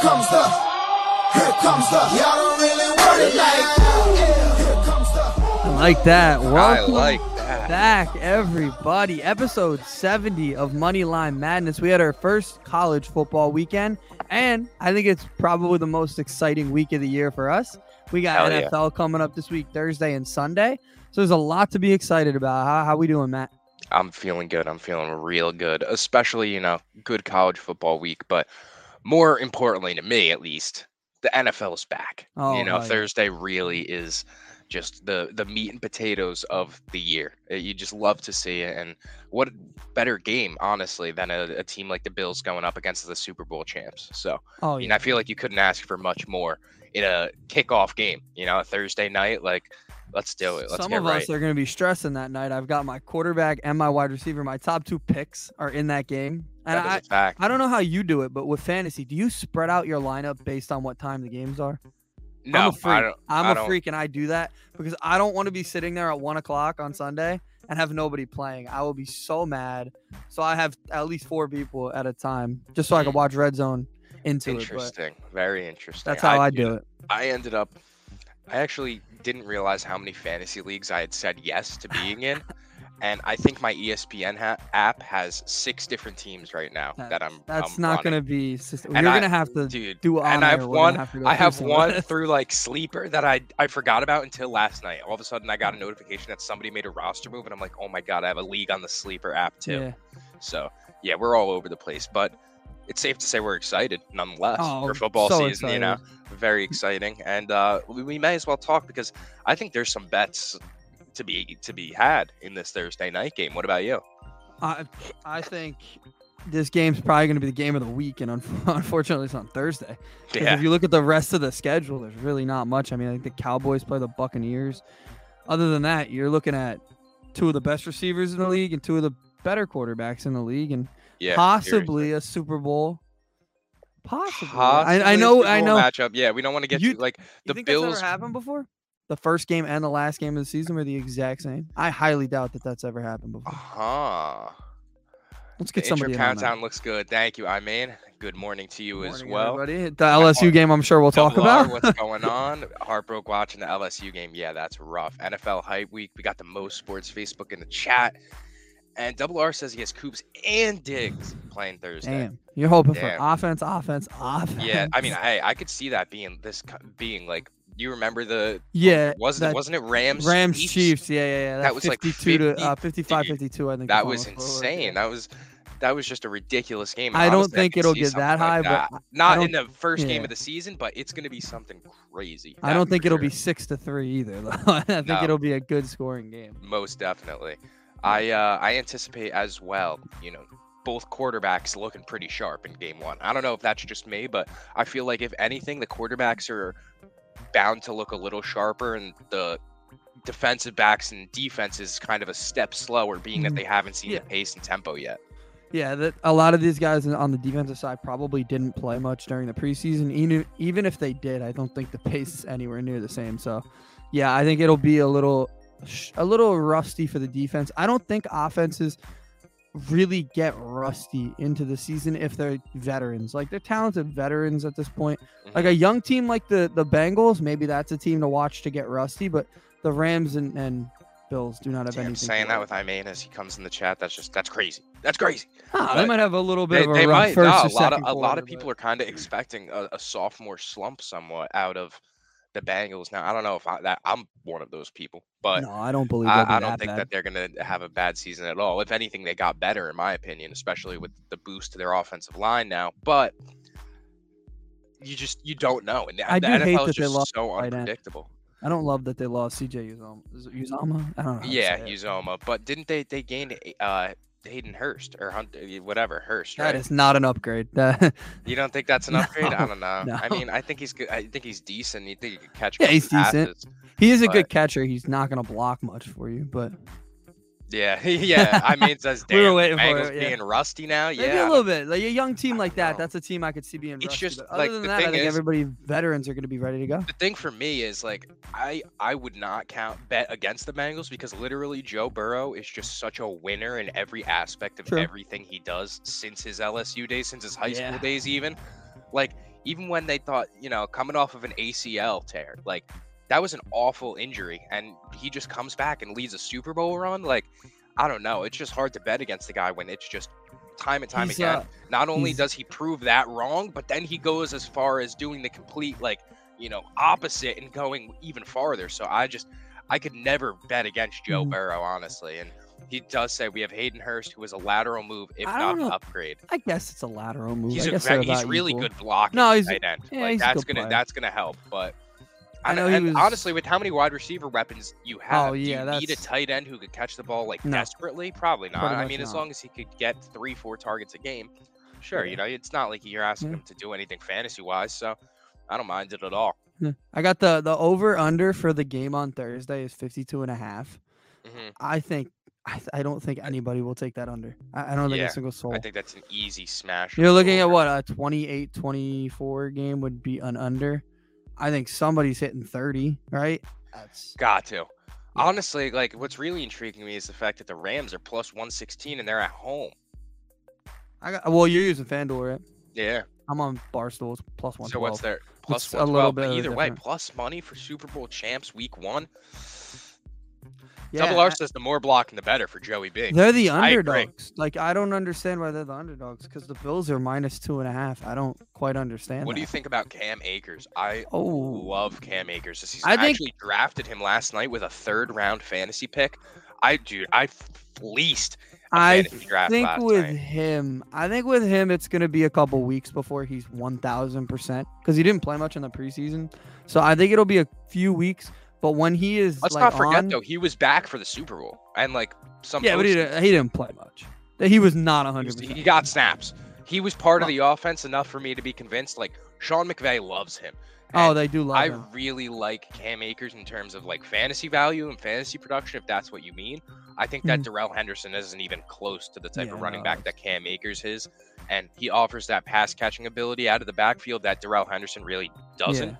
comes the, here comes the, y'all don't really want it like that. Here. I like that. I like that. back, everybody. Episode 70 of Moneyline Madness. We had our first college football weekend, and I think it's probably the most exciting week of the year for us. We got Hell yeah. NFL coming up this week, Thursday and Sunday. So there's a lot to be excited about. How, how we doing, Matt? I'm feeling good. I'm feeling real good, especially, you know, good college football week. But more importantly to me, at least, the NFL's back. Oh, you know, yeah. Thursday really is just the the meat and potatoes of the year. Uh, You just love to see it. And what better game, honestly, than a, a team like the Bills going up against the Super Bowl champs. So, Oh, I mean. I feel like you couldn't ask for much more in a kickoff game, you know, a Thursday night. Like, let's do it. Let's Some of right. us are going to be stressing that night. I've got my quarterback and my wide receiver. My top two picks are in that game. And That is I, a fact. I don't know how you do it, but with fantasy, do you spread out your lineup based on what time the games are? no, I'm a freak. I don't. I'm I a freak, and I do that because I don't want to be sitting there at one o'clock on Sunday and have nobody playing. I will be so mad. So I have at least four people at a time, just so I can Mm. watch Red Zone into it. Interesting. Very interesting. that's how I, do it. I ended up. I actually didn't realize how many fantasy leagues I had said yes to being in, and I think my ESPN ha- app has six different teams right now that, I'm. That's I'm not going to be. You're going to have to Dude, do and I've one. have I have one through like sleeper that I I forgot about until last night. All of a sudden, I got a notification that somebody made a roster move, and I'm like, oh my god, I have a league on the sleeper app too. Yeah. So yeah, we're all over the place, but it's safe to say we're excited nonetheless Oh, for football so season. You know, very exciting, and uh, we, we may as well talk because I think there's some bets to be to be had in this Thursday night game. What about you? I I think this game's probably going to be the game of the week, and unf- unfortunately, it's on Thursday. Yeah, If you look at the rest of the schedule, there's really not much. I mean, I think the Cowboys play the Buccaneers. Other than that, you're looking at two of the best receivers in the league and two of the better quarterbacks in the league, and yeah, possibly seriously. a Super Bowl. Possibly. I, I know. I know. matchup. Yeah, we don't want to get You- to like the Bills. that's ever happened before? The first game and the last game of the season were the exact same. I highly doubt that that's ever happened before. Huh. Let's get intro somebody countdown looks good. Thank you, I mean. Good morning to you as well. everybody. The LSU game, I'm sure we'll talk about. what's going on? Heartbroke watching the LSU game. Yeah, that's rough. NFL hype week. We got the most sports Facebook in the chat. And Double R says he has Coops and Diggs playing Thursday. Damn, you're hoping Damn. for offense, offense, offense. Yeah, I mean, hey, I could see that being this being like you remember the yeah, wasn't that wasn't it Rams Rams Chiefs. Yeah, yeah, yeah. That was like 52 to uh, 50 55, 52. I think. That was insane. yeah. That was that was just a ridiculous game. I don't think it'll get that high, like but that. I not in the first game of the season, but it's going to be something crazy. I don't think it'll sure. be six to three either. Though. I think No. it'll be a good scoring game. Most definitely. I uh, I anticipate as well. You know, both quarterbacks looking pretty sharp in game one. I don't know if that's just me, but I feel like if anything, the quarterbacks are bound to look a little sharper, and the defensive backs and defense is kind of a step slower, being that Mhm. they haven't seen Yeah. the pace and tempo yet. Yeah, that a lot of these guys on the defensive side probably didn't play much during the preseason. Even even if they did, I don't think the pace is anywhere near the same. So, yeah, I think it'll be a little a little rusty for the defense. I don't think offenses really get rusty into the season if they're veterans. Like they're talented veterans at this point. Like a young team like the the Bengals, maybe that's a team to watch to get rusty. But the Rams and, and Bills do not have Damn, anything. saying that with Iman as he comes in the chat, that's just that's crazy. That's crazy. Ah, they might have a little bit They, of a they rough might. first no, a lot of a lot quarter, of but- people are kind of expecting a, a sophomore slump somewhat out of the Bengals. Now I don't know if I, that I'm one of those people, but no, I don't believe. I, I don't think bad. that they're going to have a bad season at all. If anything, they got better, in my opinion, especially with the boost to their offensive line now. But you just you don't know, and the, I the do NFL that is just so unpredictable. I don't love that they lost CJ Uzomah. Uzama? I don't know. Yeah. Uzomah, but didn't they they gained uh Hayden Hurst or Hunt, uh, whatever Hurst? That right? is not an upgrade. That- You don't think that's an upgrade? I don't know. I mean, I think he's good. I think he's decent. You think he could catch? Yeah, he's decent. he is a good catcher. He's not going to block much for you, but Yeah, yeah. I mean, it says We were damn, for Bengals it, yeah. being rusty now. maybe Yeah, a little bit. Like a young team like that, that's a team I could see being It's rusty. just, but other like, than the that, I think is- everybody veterans are going to be ready to go. the thing for me is like I I would not count bet against the Bengals because literally Joe Burrow is just such a winner in every aspect of True. everything he does since his LSU days, since his high Yeah. school days even. Like even when they thought, you know, coming off of an ACL tear, like that was an awful injury, and he just comes back and leads a Super Bowl run. Like, I don't know. It's just hard to bet against the guy when it's just time and time He's, again. uh, Not only does he prove that wrong, but then he goes as far as doing the complete, like, you know, opposite and going even farther. So I just, I could never bet against Joe Mhm. Burrow, honestly. And he does say we have Hayden Hurst, who is a lateral move, if not know. upgrade. I guess it's a lateral move. He's I a guess gra- he's really equal. good blocking. No, he's- tight end. yeah, like he's that's gonna player. that's gonna help. But I know he and was- honestly, with how many wide receiver weapons you have, Oh, do yeah, you need a tight end who could catch the ball like No. desperately? Probably not. Pretty I mean, as long as he could get three, four targets a game, sure. Yeah. You know, it's not like you're asking Yeah. him to do anything fantasy wise. So I don't mind it at all. I got the the over under for the game on Thursday is 52 and a half. hmm I think I, I don't think anybody will take that under. I, I don't think Yeah, a single soul. I think that's an easy smash. You're looking at what a 28 24 game would be an under. I think somebody's hitting 30, right? That's Got to. Honestly, like what's really intriguing me is the fact that the Rams are plus 116 and they're at home. I got well, you're using FanDuel, right? Yeah. I'm on Barstool, it's plus one. So what's their plus a little 112? But bit either way, different. plus money for Super Bowl champs week one. Yeah, Double R says the more blocking, the better for Joey B. They're the I underdogs. Like I don't understand why they're the underdogs because the Bills are minus two and a half. I don't quite understand. What do you think about Cam Akers? I Oh, love Cam Akers this season. I I, think- actually drafted him last night with a third round fantasy pick. I dude, I fleeced I fantasy draft think last with night. him, I think with him, it's gonna be a couple weeks before he's one thousand percent because he didn't play much in the preseason. So I think it'll be a few weeks. But when he is, Let's like, not forget on- though, he was back for the Super Bowl and like some. Yeah, but he didn't, he didn't play much. He was not He hundred was- He got snaps. He was part of the offense enough for me to be convinced. Like Sean McVay loves him. Oh, they do love I him. really like Cam Akers in terms of like fantasy value and fantasy production, if that's what you mean. I think that hmm. Darrell Henderson isn't even close to the type. Yeah, of running back that Cam Akers is. And he offers that pass catching ability out of the backfield that Darrell Henderson really doesn't. Yeah.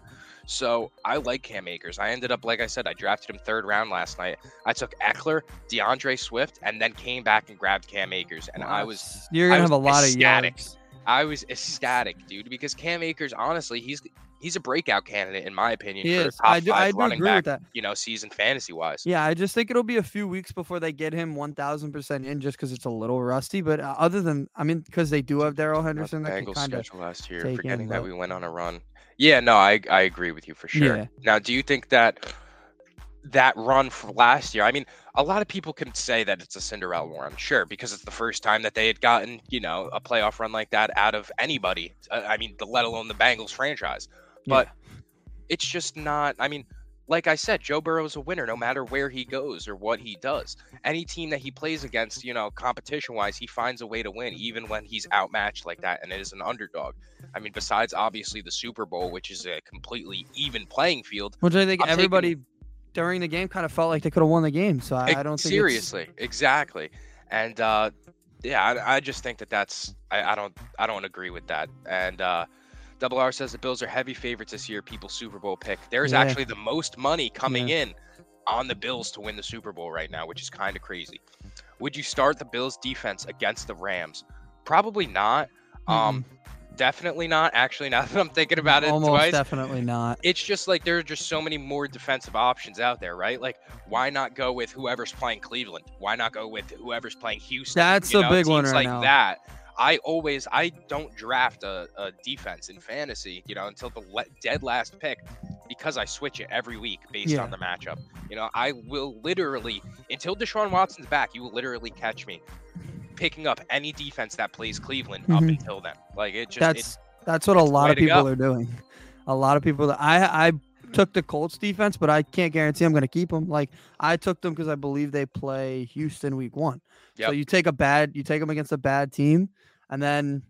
So I like Cam Akers. I ended up, like I said, I drafted him third round last night. I took Ekeler, D'Andre Swift, and then came back and grabbed Cam Akers. And I was you're gonna was have a lot ecstatic. of yards. I was ecstatic, dude, because Cam Akers, honestly, he's he's a breakout candidate in my opinion He for is. top I do. five I do running agree back, with that. you know, season fantasy wise. Yeah, I just think it'll be a few weeks before they get him 1000% in just because it's a little rusty. But uh, other than, I mean, because they do have Darrell Henderson that can Bengals kind of. schedule last year, forgetting that we went on a run. Yeah, no, I I agree with you for sure. Yeah. Now, do you think that that run for last year? I mean, a lot of people can say that it's a Cinderella run, sure, because it's the first time that they had gotten, you know, a playoff run like that out of anybody. Uh, I mean, let alone the Bengals franchise. But it's just not. I mean, like I said, Joe Burrow's a winner no matter where he goes or what he does. Any team that he plays against, you know, competition wise, he finds a way to win, even when he's outmatched like that and it is an underdog. I mean, besides obviously the Super Bowl, which is a completely even playing field. Which I think I'm taking- everybody during the game kind of felt like they could have won the game. So I, Ex- I don't think. it's- seriously, exactly. And uh, yeah, I, I just think that that's I, I don't I don't agree with that. And uh, Double R says the Bills are heavy favorites this year. People Super Bowl pick. There's Yeah. actually the most money coming in on the Bills to win the Super Bowl right now, which is kind of crazy. Would you start the Bills defense against the Rams? Probably not. Um, definitely not. Actually, now that I'm thinking about it Almost twice, definitely not. it's just like there are just so many more defensive options out there, right? Like, why not go with whoever's playing Cleveland? Why not go with whoever's playing Houston? That's You the know, big one right like now. that. I always, I don't draft a, a defense in fantasy, you know, until the le- dead last pick because I switch it every week based Yeah. on the matchup. You know, I will literally, until Deshaun Watson's back, you will literally catch me picking up any defense that plays Cleveland up Mhm. until then. Like, it just, That's that's what a lot of people are doing. A lot of people. That I I took the Colts defense, but I can't guarantee I'm going to keep them. Like I took them because I believe they play Houston week one. So you take a bad, you take them against a bad team, and then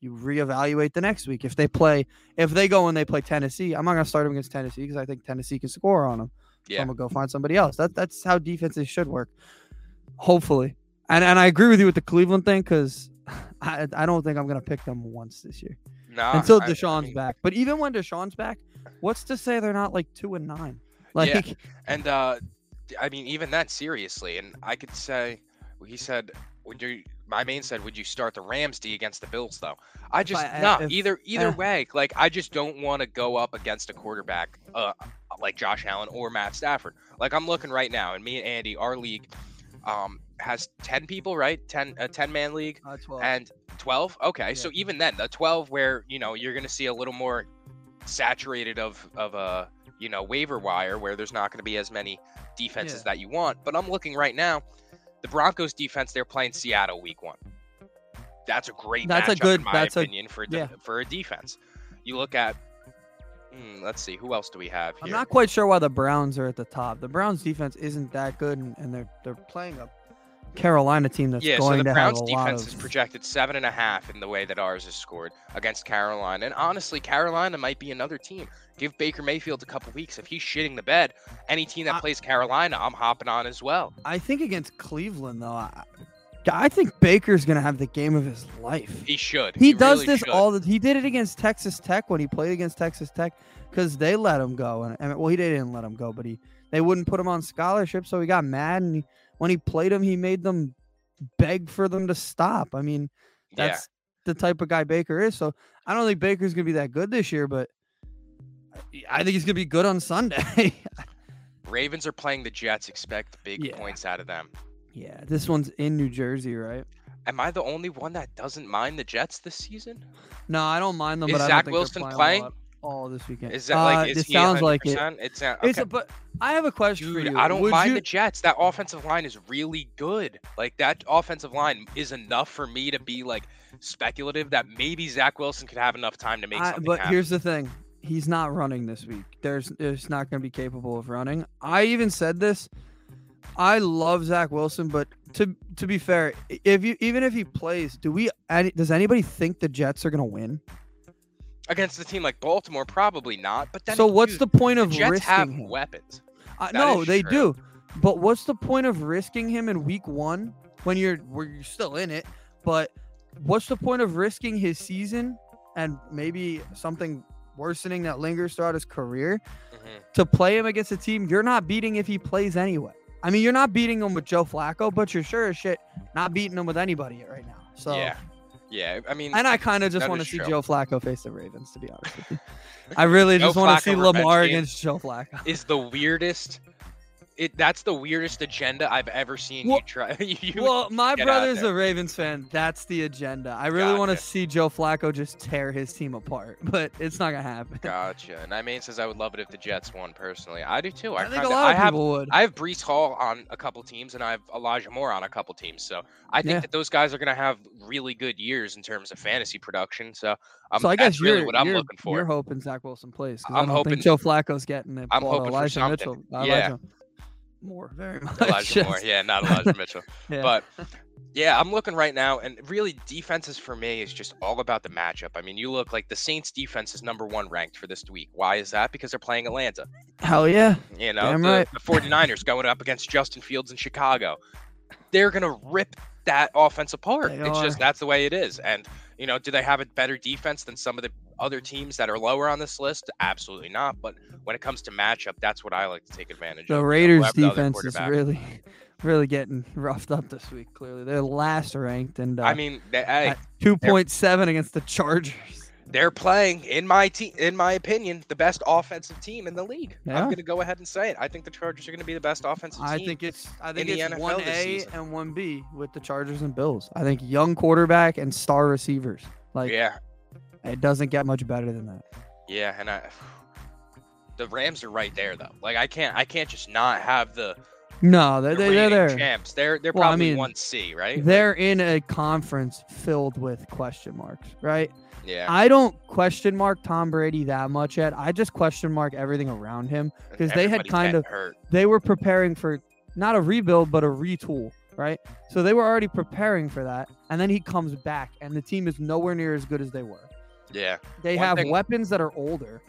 you reevaluate the next week. If they play, if they go and they play Tennessee, I'm not going to start them against Tennessee because I think Tennessee can score on them. So Yeah. I'm gonna go find somebody else. That that's how defenses should work. Hopefully, and and I agree with you with the Cleveland thing because I I don't think I'm gonna pick them once this year nah, until I- I Deshaun's mean, back. But even when Deshaun's back, what's to say they're not like two and nine? Like And uh, I mean, even that seriously, and I could say, he said, would you my main said, would you start the Rams D against the Bills though? I just I- no if- either either eh. way. Like I just don't want to go up against a quarterback uh like Josh Allen or Matt Stafford. Like I'm looking right now, and me and Andy, our league, um has ten people, right? Ten a ten man league Uh, 12. and 12 okay so even then the 12 where you know you're going to see a little more saturated of of a you know waiver wire where there's not going to be as many defenses Yeah. that you want but i'm looking right now the broncos defense they're playing seattle week one that's a great That's a good- in my that's a- opinion for a de- yeah. for a defense you look at hmm, let's see who else do we have I'm not quite sure why the Browns are at the top. The Browns defense isn't that good, and, and they're they're playing a Carolina team that's yeah, so going the to Browns have a lot defense of. is projected seven and a half in the way that ours is scored against Carolina. And honestly, Carolina might be another team. Give Baker Mayfield a couple weeks. If he's shitting the bed, any team that I- plays Carolina, I'm hopping on as well. I think against Cleveland though, I, I think Baker's gonna have the game of his life. He should. He, does really this should. all the. He did it against Texas Tech when he played against Texas Tech because they let him go, and, and well, he didn't let him go, but he they wouldn't put him on scholarship, so he got mad, and he, when he played him, he made them beg for them to stop. I mean, Yeah. that's the type of guy Baker is. So I don't think Baker's gonna be that good this year, but I think he's gonna be good on Sunday. Ravens are playing the Jets. Expect big Yeah. points out of them. yeah, this one's in New Jersey, right? Am I the only one that doesn't mind the Jets this season? No, I don't mind them, Is but I Zach don't think Wilson playing? playing all this weekend. Is that like Uh, is it he sounds like it. 100%? It's not, It's okay. a, but I have a question for you. I don't Would mind you, the Jets. That offensive line is really good. Like that offensive line is enough for me to be like speculative that maybe Zach Wilson could have enough time to make I, something but happen. here's the thing: he's not running this week. There's, there's not going to be capable of running. I even said this. I love Zach Wilson, but to to be fair, if you even if he plays, do we? Does anybody think the Jets are going to win? Against a team like Baltimore, probably not. But then So what's dude, the point the of Jets risking have him? weapons. Uh, no, they true. do. But what's the point of risking him in week one when you're where you're still in it? But what's the point of risking his season and maybe something worsening that lingers throughout his career Mhm. to play him against a team you're not beating if he plays anyway? I mean, you're not beating him with Joe Flacco, but you're sure as shit not beating him with anybody right now. So Yeah, yeah. I mean, and I kind of just want to see. Joe Flacco face the Ravens, to be honest with you. I really just want to see Lamar against Joe Flacco. is the weirdest. It that's the weirdest agenda I've ever seen Well- you try. you, well, my brother's a Ravens fan. That's the agenda. I really want to see Joe Flacco just tear his team apart, but it's not gonna happen. gotcha. And I mean, says I would love it if the Jets won. Personally, I do too. I, I think kinda, a lot I of have people would. I have Breece Hall on a couple teams, and I have Elijah Moore on a couple teams. So I think Yeah. that those guys are going to have really good years in terms of fantasy production. So, um, so I guess really what I'm looking for. You're hoping Zach Wilson plays. I'm I hoping- Joe Flacco's getting it. I'm hoping for Elijah something. Mitchell. Yeah. Elijah Moore, very much. Elijah Moore, yeah, not Elijah Mitchell. yeah. But yeah, I'm looking right now, and really, defenses for me is just all about the matchup. I mean, you look like the Saints' defense is number one ranked for this week. Why is that? Because they're playing Atlanta. hell yeah. You know, Damn the, right. the 49ers going up against Justin Fields in Chicago. They're going to rip that offense apart. They it's just that's the way it is. And, you know, do they have a better defense than some of the other teams that are lower on this list? Absolutely not. But when it comes to matchup, that's what I like to take advantage The of. you know, Raiders the other defense is really, really getting roughed up this week. Clearly, they're last ranked and uh, I mean, they, hey, at two point seven against the Chargers. They're playing in my team in my opinion the best offensive team in the league i'm going to go ahead and say it i think the chargers are going to be the best offensive I think it's I think it's NFL 1a and one B with the Chargers and Bills. I think young quarterback and star receivers. Like yeah it doesn't get much better than that. yeah and i the rams are right there though like i can't i can't just not have the, No, they're they're, they're there. champs they're they're Well, I probably mean, one c right They're in a conference filled with question marks, right? Yeah I don't question mark Tom Brady that much yet. I just question mark everything around him. because they had kind of- hurt They were preparing for not a rebuild but a retool, right? So they were already preparing for that, and then he comes back, and the team is nowhere near as good as they were. yeah They One have thing- weapons that are older,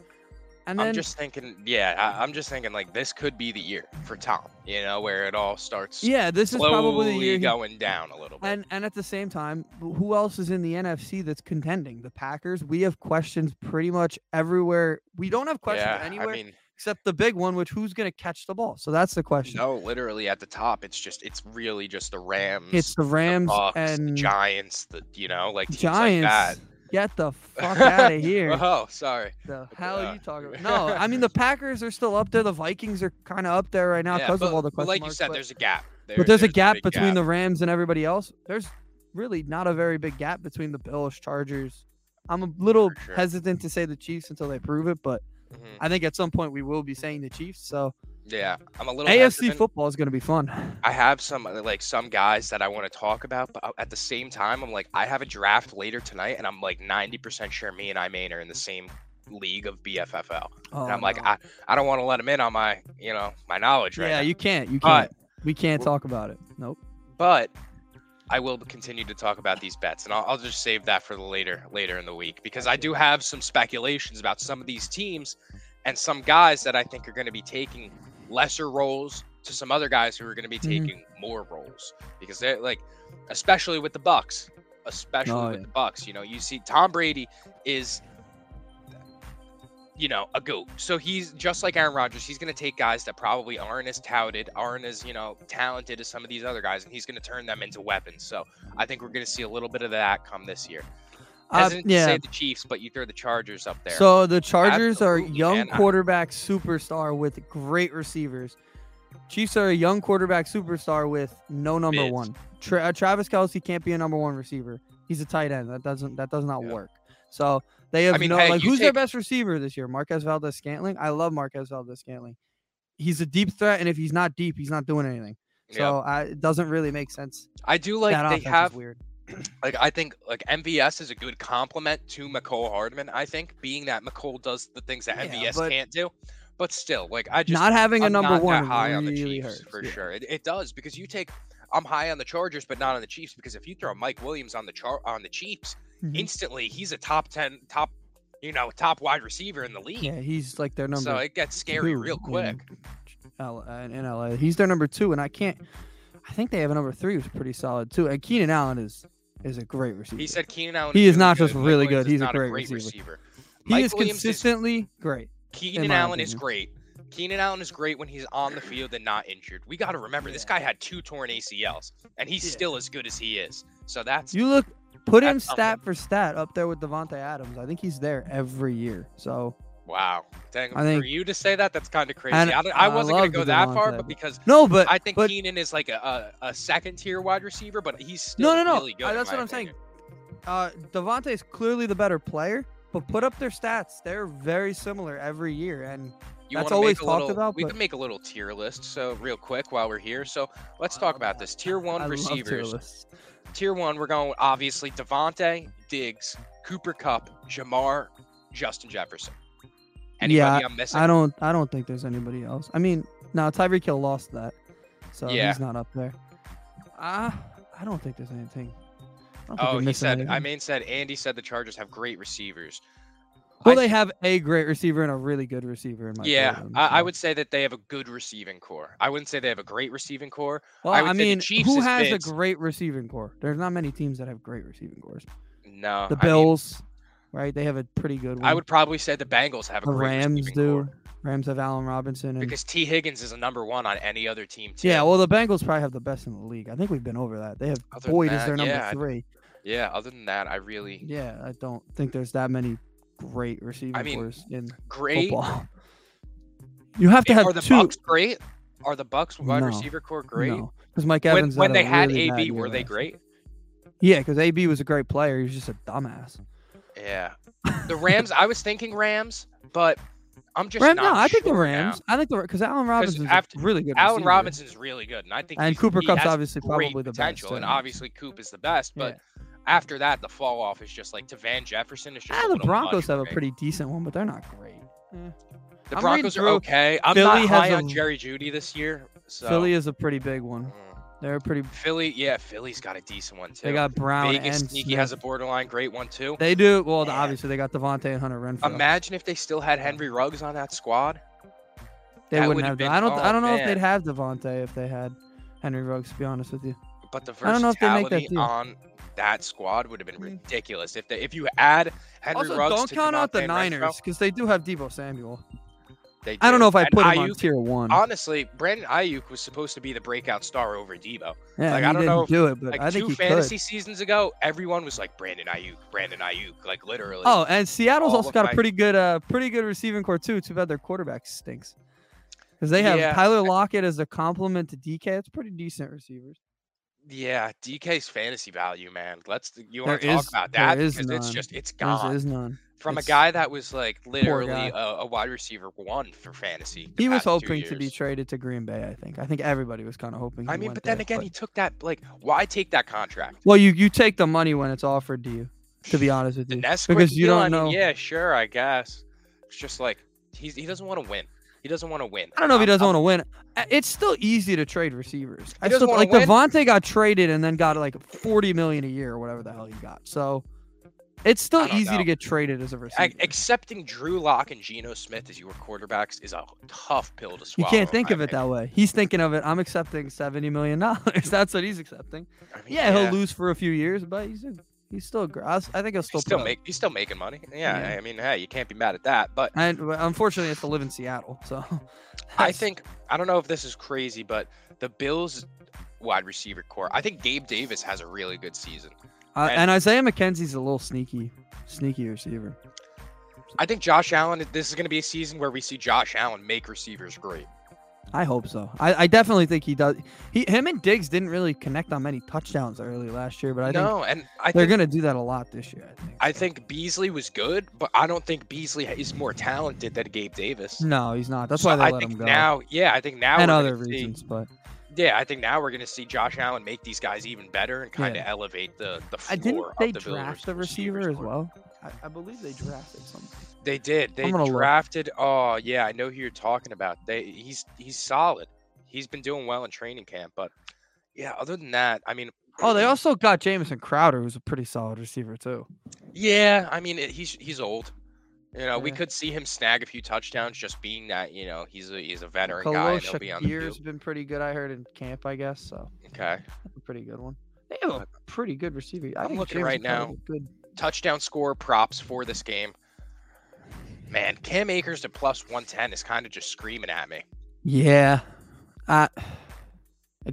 and then i'm just thinking yeah I, i'm just thinking like this could be the year for tom you know where it all starts yeah, this is probably the year. he- going down a little bit and and at the same time, who else is in the NFC that's contending? The Packers. We have questions pretty much everywhere. We don't have questions yeah anywhere i mean except the big one, which who's going to catch the ball? So that's the question. No, literally at the top, it's just it's really just the Rams, It's the Rams Bucks, the and Giants, the you know like teams Giants. like that. Get the fuck out of here. Oh, sorry. The hell uh, are you talking about? No, I mean the Packers are still up there. The Vikings are kind of up there right now because but, of all the like you said, but- there's a gap. but there's a gap big between gap. the Rams and everybody else. There's really not a very big gap between the Bills, Chargers. I'm a little sure. hesitant to say the Chiefs until they prove it, but Mhm. I think at some point we will be saying the Chiefs. So Yeah, I'm a little AFC hesitant. football is going to be fun. I have some uh, like some guys that I want to talk about, but uh, at the same time, I'm like I have a draft later tonight, and I'm like 90% sure me and I Main are in the same league of BFFL, Oh, and I'm like no. I, I don't want to let him in on my you know my knowledge right yeah, now. you can't. You can't. we can't talk about it. Nope. but I will continue to talk about these bets, and I'll, I'll just save that for the later later in the week because I do have some speculations about some of these teams and some guys that I think are going to be taking lesser roles to some other guys who are going to be Mhm. taking more roles because they're like, especially with the Bucks, especially Oh, with yeah. the Bucks. You know, you see Tom Brady is. You know, a goat. So he's just like Aaron Rodgers. He's going to take guys that probably aren't as touted, aren't as, you know, talented as some of these other guys, and he's going to turn them into weapons. So I think we're going to see a little bit of that come this year. Uh, Hesitant to say the Chiefs, but you throw the Chargers up there. So the Chargers are Absolutely, young man. I- quarterback superstar with great receivers. Chiefs are a young quarterback superstar with no number Mids. one. Tra- uh, Travis Kelce can't be a number one receiver. He's a tight end. That doesn't that does not Yeah. work. So they have I mean, no hey, like who's their best receiver this year? Marquez Valdes-Scantling. I love Marquez Valdes-Scantling. He's a deep threat, and if he's not deep, he's not doing anything. Yeah. So I, it doesn't really make sense. I do like that they have weird. Like I think like MVS is a good complement to Mecole Hardman. I think being that Mecole does the things that Yeah, MVS can't do, but still, like I just not having a I'm number one high on the Chiefs hurts. for yeah. sure. It, it does because you take I'm high on the Chargers, but not on the Chiefs because if you throw Mike Williams on the char on the Chiefs, Mhm. instantly he's a top ten, top you know, top wide receiver in the league. Yeah, he's like their number. so it gets scary two real quick. Uh, in LA. He's their number two, and I can't. I think they have a number three who's pretty solid too. And Keenan Allen is is a great receiver. He said Keenan Allen. He is really not good. just really good, he's a great great receiver. he Mike is Williams consistently great. Keenan Allen is great. Keenan Allen is great when he's on the field and not injured. We got to remember this guy had two torn ACLs, and he's Yeah. still as good as he is. So that's You look, put him stat something. for stat up there with Davante Adams. I think he's there every year. So wow. Dang, I for you to say that, that's kind of crazy. I, I I wasn't gonna go that far, but because no, but I think but Keenan is like a, a, a second tier wide receiver, but he's still no, no, no. really good. uh, that's what I'm saying. opinion. Uh, Davante is clearly the better player, but put up their stats. They're very similar every year, and You That's always talked little, about, We but- can make a little tier list. So real quick while we're here, so let's talk about this tier one I tier receivers. lists. Tier one, we're going obviously Davante, Diggs, Cooper Kupp, Ja'Marr, Justin Jefferson. Anybody Yeah, I'm missing? I don't. I don't think there's anybody else. I mean, now Tyreek Hill lost that, so Yeah. he's not up there. Ah, I don't think there's anything. I Oh, he said. I mean, said Andy said the Chargers have great receivers. well, I they have a great receiver and a really good receiver in my. yeah, opinion, I, I would say that they have a good receiving core. I wouldn't say they have a great receiving core. Well, I I, would say the mean, who has a great receiving core? There's not many teams that have great receiving cores. No, The I mean, Bills, right? They have a pretty good one. I would probably say the Bengals have a The great Rams do. core Rams have Allen Robinson and because Tee Higgins is a number one on any other team too. yeah. Well, the Bengals probably have the best in the league. I think we've been over that. They have Tyler Boyd as their number yeah, I- three. yeah. Other than that, I really Yeah, I don't think there's that many great receiving mean, in great. football. You have to have Are the two. Bucks great? Are the Bucks wide No, receiver core great? because Mike When, Evans. when had they had really AB, were they great? Yeah, because AB was a great player. He was just a dumbass. Yeah. The Rams, I was thinking Rams, but I'm just Ram, no, I think the Rams. now. I think the because Allen Robinson is after- really good. Allen receiver. Robinson's really good, and I think and Cooper Kupp's obviously probably the best. potential, and too. obviously Coop is the best. But after that, the fall off is just like to Van Jefferson. Is just Ah, a the Broncos have a pretty decent one, but they're not great. Eh. The I'm Broncos are okay. I'm Philly not has high a- on Jerry Jeudy this year. So Philly is a pretty big one. mm. They're pretty. Philly, yeah, Philly's got a decent one too. They got Brown Vegas and sneaky Smith. has a borderline great one too. They do well. Man. Obviously, they got Davante and Hunter Renfrow. Imagine if they still had Henry Ruggs on that squad. they that wouldn't would've been- I don't. I oh, don't know if they'd have Davante if they had Henry Ruggs. To be honest with you. But the I don't know if they make that versatility on that squad would have been Mm. ridiculous. If they if you add Henry Ruggs to it. also, Ruggs don't count out the Davante and Renfrow- Niners because they do have Deebo Samuel. They I don't know if I And put him on tier one. Honestly, Brandon Aiyuk was supposed to be the breakout star over Deebo. yeah, like, I don't know if- do it, but Like I think two fantasy could. seasons ago, everyone was like Brandon Aiyuk, Brandon Aiyuk, like literally. Oh, and Seattle's also got a pretty good, uh, pretty good receiving core too. Too bad their quarterback stinks. Because they have Yeah. Tyler Lockett as a complement to DK. It's pretty decent receivers. yeah, DK's fantasy value, man. Let's you There want to talk about there that because it's just it's There gone is none. From a guy that was like literally a, a wide receiver one for fantasy. He was hoping to be traded to Green Bay. I think. I think everybody was kind of hoping. I mean, but then there, again, but- he took that like why take that contract? well, you you take the money when it's offered to you. To be honest with you, because you don't I mean, know. yeah, sure, I guess. It's just like he's he doesn't want to win. He doesn't want to win. I don't know if he doesn't want to win. It's still easy to trade receivers. I still like win? Davante got traded and then got like forty million a year or whatever the hell he got. So it's still easy know. to get traded as a receiver. Ac- Accepting Drew Lock and Geno Smith as your quarterbacks is a tough pill to swallow. you can't think of it opinion. that way. He's thinking of it. I'm accepting seventy million dollars. That's what he's accepting. I mean, Yeah, he'll lose for a few years, but he's a, he's still. I I think he'll still He's still up. make he's still making money. Yeah, Yeah. I mean, hey, you can't be mad at that. But And unfortunately, it's to live in Seattle. So I think I don't know if this is crazy, but the Bills wide receiver core. I think Gabe Davis has a really good season. Uh, and- and Isaiah McKenzie's a little sneaky, sneaky receiver. I think Josh Allen. This is going to be a season where we see Josh Allen make receivers great. I hope so. I, I definitely think he does. He, him and Diggs didn't really connect on many touchdowns early last year, but I think no, and I they're gonna do that a lot this year. I think. I think Beasley was good, but I don't think Beasley is more talented than Gabe Davis. no, he's not. That's So why they I let think him go. now, yeah, I think now and other gonna see- reasons, but yeah, I think now we're going to see Josh Allen make these guys even better and kind of Yeah. elevate the the I floor didn't of they the Bills draft the receiver as well. I, I believe they drafted something. They did. They gonna look. drafted. Oh yeah, I know who you're talking about. They he's he's solid. He's been doing well in training camp, but yeah. Other than that, I mean, Oh, they also got Jamison Crowder, who's a pretty solid receiver too. yeah. I mean, it, he's he's old. You know, we could see him snag a few touchdowns just being that you know he's a he's a veteran guy and he'll be on the field. been pretty good. I heard in camp, I guess. So Okay. pretty good one. They have a pretty good receiver. I I'm think looking Jamison right now. Good. Touchdown score props for this game. Man, Cam Akers to plus 110 is kind of just screaming at me. Yeah. Uh,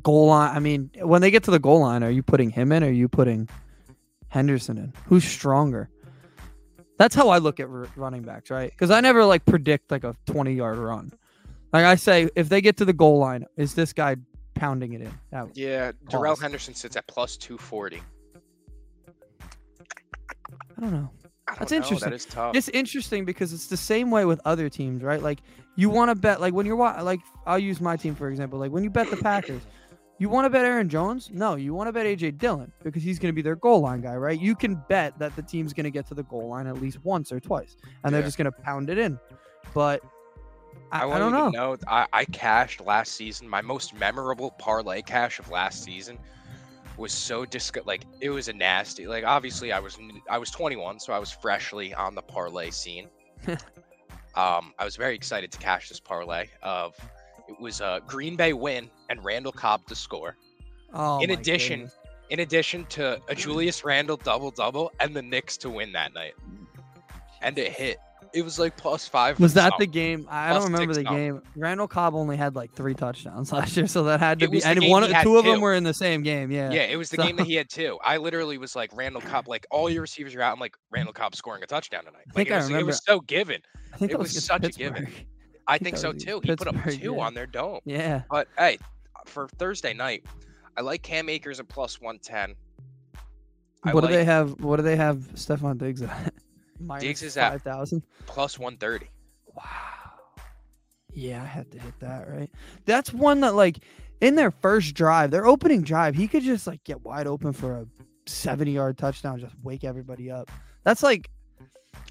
goal line. I mean, when they get to the goal line, are you putting him in or are you putting Henderson in? Who's stronger? That's how I look at r- running backs, right? Because I never like predict like a 20 yard run. Like I say, if they get to the goal line, is this guy pounding it in? Yeah, Darrell Henderson sits at plus 240. I don't know. I don't That's know, interesting. That is tough. It's interesting because it's the same way with other teams, right? Like you want to bet, like when you're like I'll use my team for example. Like when you bet the Packers, you want to bet Aaron Jones? No, you want to bet AJ Dillon because he's going to be their goal line guy, right? You can bet that the team's going to get to the goal line at least once or twice, and they're just going to pound it in. But I, I, want don't know. know I, I cashed last season. My most memorable parlay cash of last season was so disg like it was a nasty. Like obviously I was I was 21, so I was freshly on the parlay scene. um, I was very excited to cash this parlay. Of it was a Green Bay win and Randall Cobb to score. Oh, in addition, goodness. in addition to a Julius Randle double double and the Knicks to win that night, and it hit. It was like plus five. was that the game? I Plus don't remember the game. Randall Cobb only had like three touchdowns last year, so that had to It be. And one, two of them were in the same game. Yeah. Yeah, it was the So- game that he had two. I literally was like Randall Cobb, like all your receivers are out. I'm like Randall Cobb scoring a touchdown tonight. Like think it I was, it was so given. I think it was against such a given. Pittsburgh. I think think so too. against He put up two yeah. on their dome. Yeah. But hey, for Thursday night, I like Cam Akers at plus one ten. I What do they have? What do they have? Stefon Diggs at? Minus Diggs is at- five thousand. plus one thirty. Wow. Yeah, I had to hit that right. That's one that like in their first drive, their opening drive, he could just like get wide open for a seventy-yard touchdown, just wake everybody up. That's like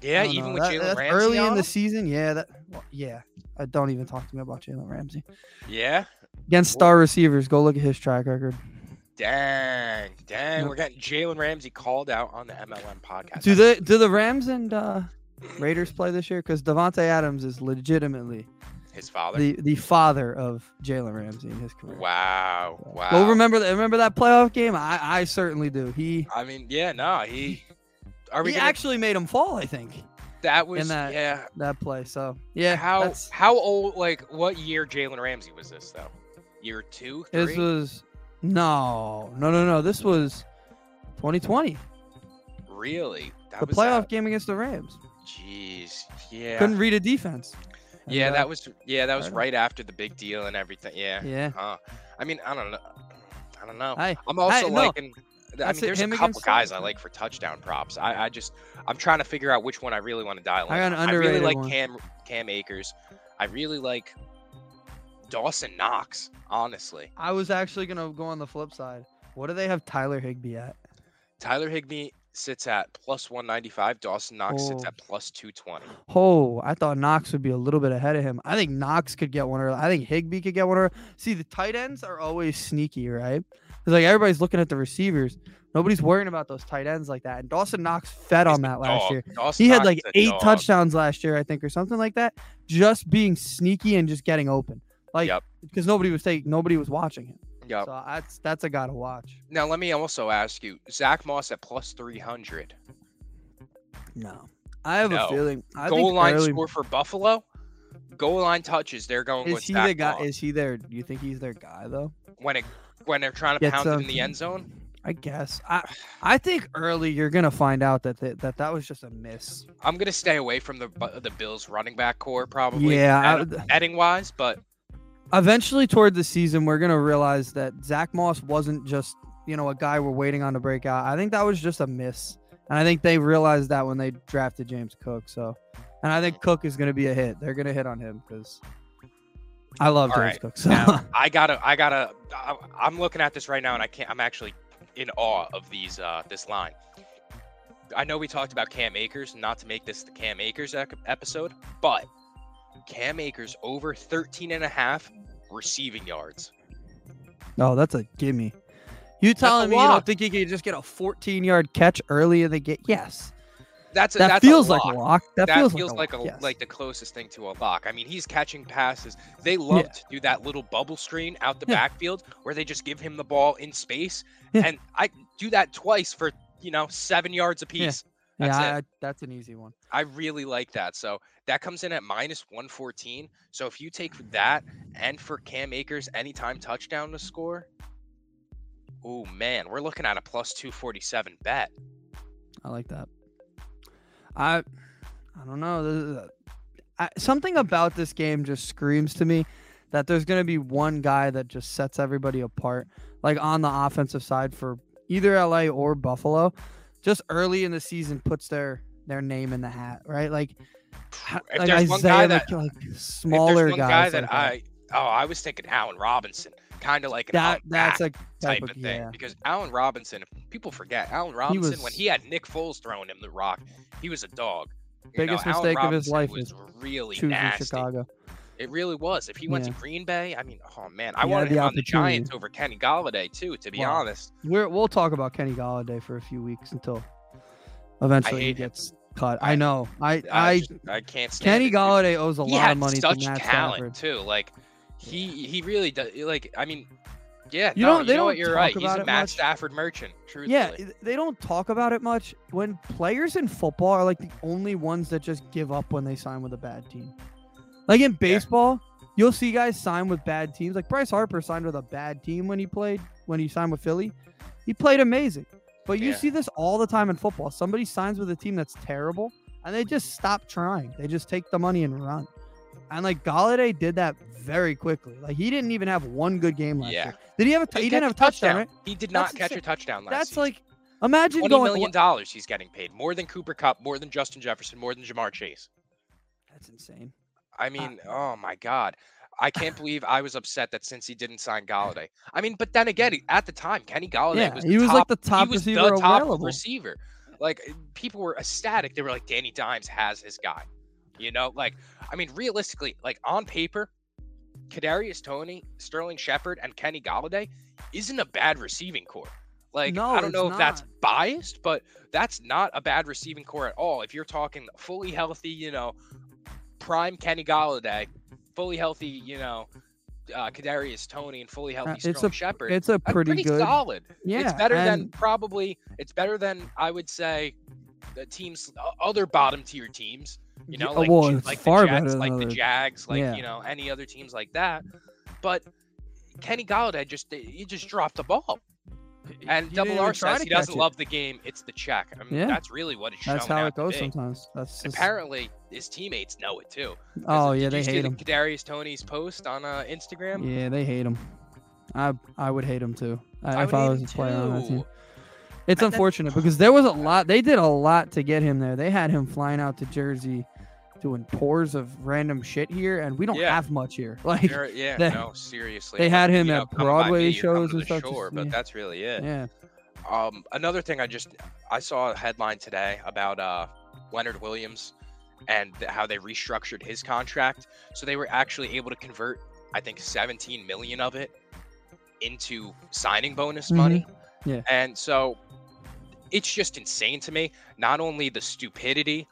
Yeah, even know, with Jalen Ramsey early in the season. Yeah, that. Well, yeah, uh, don't even talk to me about Jalen Ramsey Yeah. against star receivers. Go look at his track record. Dang, dang, we're getting Jalen Ramsey called out on the MLM podcast. Do the do the Rams and uh, Raiders play this year? Because Davante Adams is legitimately His father. the the father of Jalen Ramsey in his career. wow, wow. Well, remember that? Remember that playoff game? I, I certainly do. He I mean, yeah, no, he. Are we he gonna, actually made him fall. I think. That was in that- yeah. that play. So yeah, how that's- how old? Like what year Jalen Ramsey was this though? Year two, three. this was no, no, no, no. This was 2020, really that the playoff that- game against the Rams. Jeez, yeah. Couldn't read a defense. And, yeah, uh, that was yeah, that was right after the big deal and everything. Yeah. yeah. I mean, I don't know. I don't know. Hey, I'm also no, liking. I mean, there's a couple guys I like for touchdown props. I, I just I'm trying to figure out which one I really want to dial in. I got an on. I really like one. Cam Cam Akers. I really like Dawson Knox. Honestly, I was actually gonna go on the flip side. What do they have Tyler Higbee at? Tyler Higbee sits at plus 195. Dawson Knox sits Oh. at plus 220. Oh, I thought Knox would be a little bit ahead of him. I think Knox could get one early. I think Higbee could get one early. See, the tight ends are always sneaky, right? Because like everybody's looking at the receivers. Nobody's worrying about those tight ends like that. And Dawson Knox fed He's on that last dog. year. Dawson He had Knox like eight dog. touchdowns last year, I think, or something like that. Just being sneaky and just getting open. Like Yep. because nobody was taking nobody was watching him. Yep. So uh, that's that's a guy to watch. Now let me also ask you, Zach Moss at plus 300. No. I have No. a feeling I Goal think line early, score for Buffalo. Goal line touches. They're going is with he Zach the guy Moss. is he their do you think he's their guy though? when it when they're trying to pound it in the end zone. I guess. I I think early you're gonna find out that th- that that was just a miss. I'm gonna stay away from the the Bills running back core probably. Yeah, I bet- would- betting wise, but Eventually, toward the season, we're gonna realize that Zach Moss wasn't just you know a guy we're waiting on to break out. I think that was just a miss, and I think they realized that when they drafted James Cook. So, and I think Cook is gonna be a hit. They're gonna hit on him because I love All James right, Cook. So now I gotta I gotta I- I'm looking at this right now and I can't I'm actually in awe of these uh this line. I know we talked about Cam Akers, not to make this the Cam Akers ec- episode, but Cam Akers over 13 and a half receiving yards. oh, that's a gimme. You telling me you don't think he can just get a 14 yard catch early in the game? Yes, That's a, that that's feels a like a lock. That, that feels, feels like a like, a yes. like the closest thing to a lock. I mean, he's catching passes. They love to do that little bubble screen out the Yeah. backfield where they just give him the ball in space, Yeah. and I do that twice for you know seven yards apiece. That's yeah, it. I, that's an easy one. I really like that. So that comes in at minus 114. So if you take that and for Cam Akers anytime touchdown to score, oh man, we're looking at a plus 247 bet. I like that. I I don't know. This is a- I, something about this game just screams to me that there's going to be one guy that just sets everybody apart, like on the offensive side for either LA or Buffalo. Just early in the season, puts their their name in the hat, right? Like, If like there's one guy that- like, like smaller there's one guys. guy that like I oh I was thinking Allen Robinson, kind of like an that that's a type of of thing yeah. because Allen Robinson, people forget Allen Robinson when was- he had Nick Foles throwing him the rock, he was a dog. You Biggest Allen mistake of his life was is really Choosing nasty. Chicago. It really was. If he went to Green Bay, I mean, oh man, I He wanted him on the. Giants over Kenny Golladay too. To be Wow. honest, We're, we'll talk about Kenny Golladay for a few weeks until eventually he hate him. gets cut. I, I- know. I I I just, I can't stand Kenny. Golladay owes a He lot of money to Matt talent Stafford. too. Like he he really does. Like I mean, yeah. You no, don't. They you know don't You're talk right. He's a Matt much. Stafford merchant. Truthfully. Yeah, they don't talk about it much. When players in football are like the only ones that just give up when they sign with a bad team. Like in baseball, you'll see guys sign with bad teams. Like Bryce Harper signed with a bad team when he played when he signed with Philly. He played amazing. But you Yeah. see this all the time in football. Somebody signs with a team that's terrible and they just stop trying. They just take the money and run. And like Golladay did that very quickly. Like he didn't even have one good game last Yeah. year. Did he have a? T- He he didn't have a catch touchdown, right? He did not That's catch a touchdown last That's season. like imagine twenty going. million dollars he's getting paid, more than Cooper Kupp, more than Justin Jefferson, more than Ja'Marr Chase. That's insane. I mean, oh my God. I can't believe I was upset that since he didn't sign Golladay. I mean, but then again, at the time, Kenny Golladay Yeah, was he the was top, like the top he was receiver the top available. receiver. Like people were ecstatic. They were like, Danny Dimes has his guy. You know, like I mean, realistically, like on paper, Kadarius Toney, Sterling Shepard, and Kenny Golladay isn't a bad receiving core. Like No, I don't know if that's biased, but that's not a bad receiving core at all. If you're talking fully healthy, you know, prime Kenny Golladay, fully healthy, you know, uh, Kadarius Toney, and fully healthy Uh, it's a- Sterling Shepard. It's a that's pretty, good. solid. Yeah, it's better than probably. It's better than I would say the teams, other bottom tier teams. You know, Yeah, like well, like far the Jets, like the Jags, like Yeah. you know any other teams like that. But Kenny Golladay just he just dropped the ball. And Double R says he doesn't it. love the game. It's the check. I mean, Yeah. that's really what it's That's how it goes sometimes. That's just, Apparently, his teammates know it too. oh yeah, they hate him. Kadarius Toney's post on uh, Instagram. Yeah, they hate him. I I would hate him too. I, I if I was a player on that team. It's that- unfortunate because there was a lot. They did a lot to get him there. They had him flying out to Jersey, doing tours of random shit here, and we don't Yeah. have much here. Like, You're- yeah, they- no, seriously. they had him you at Broadway me, shows and stuff, just- but yeah. that's really it. yeah, Um, another thing I just I saw a headline today about uh Leonard Williams and how they restructured his contract. So they were actually able to convert I think 17 million of it into signing bonus Mhm. money. Yeah. And so it's just insane to me. Not only the stupidity,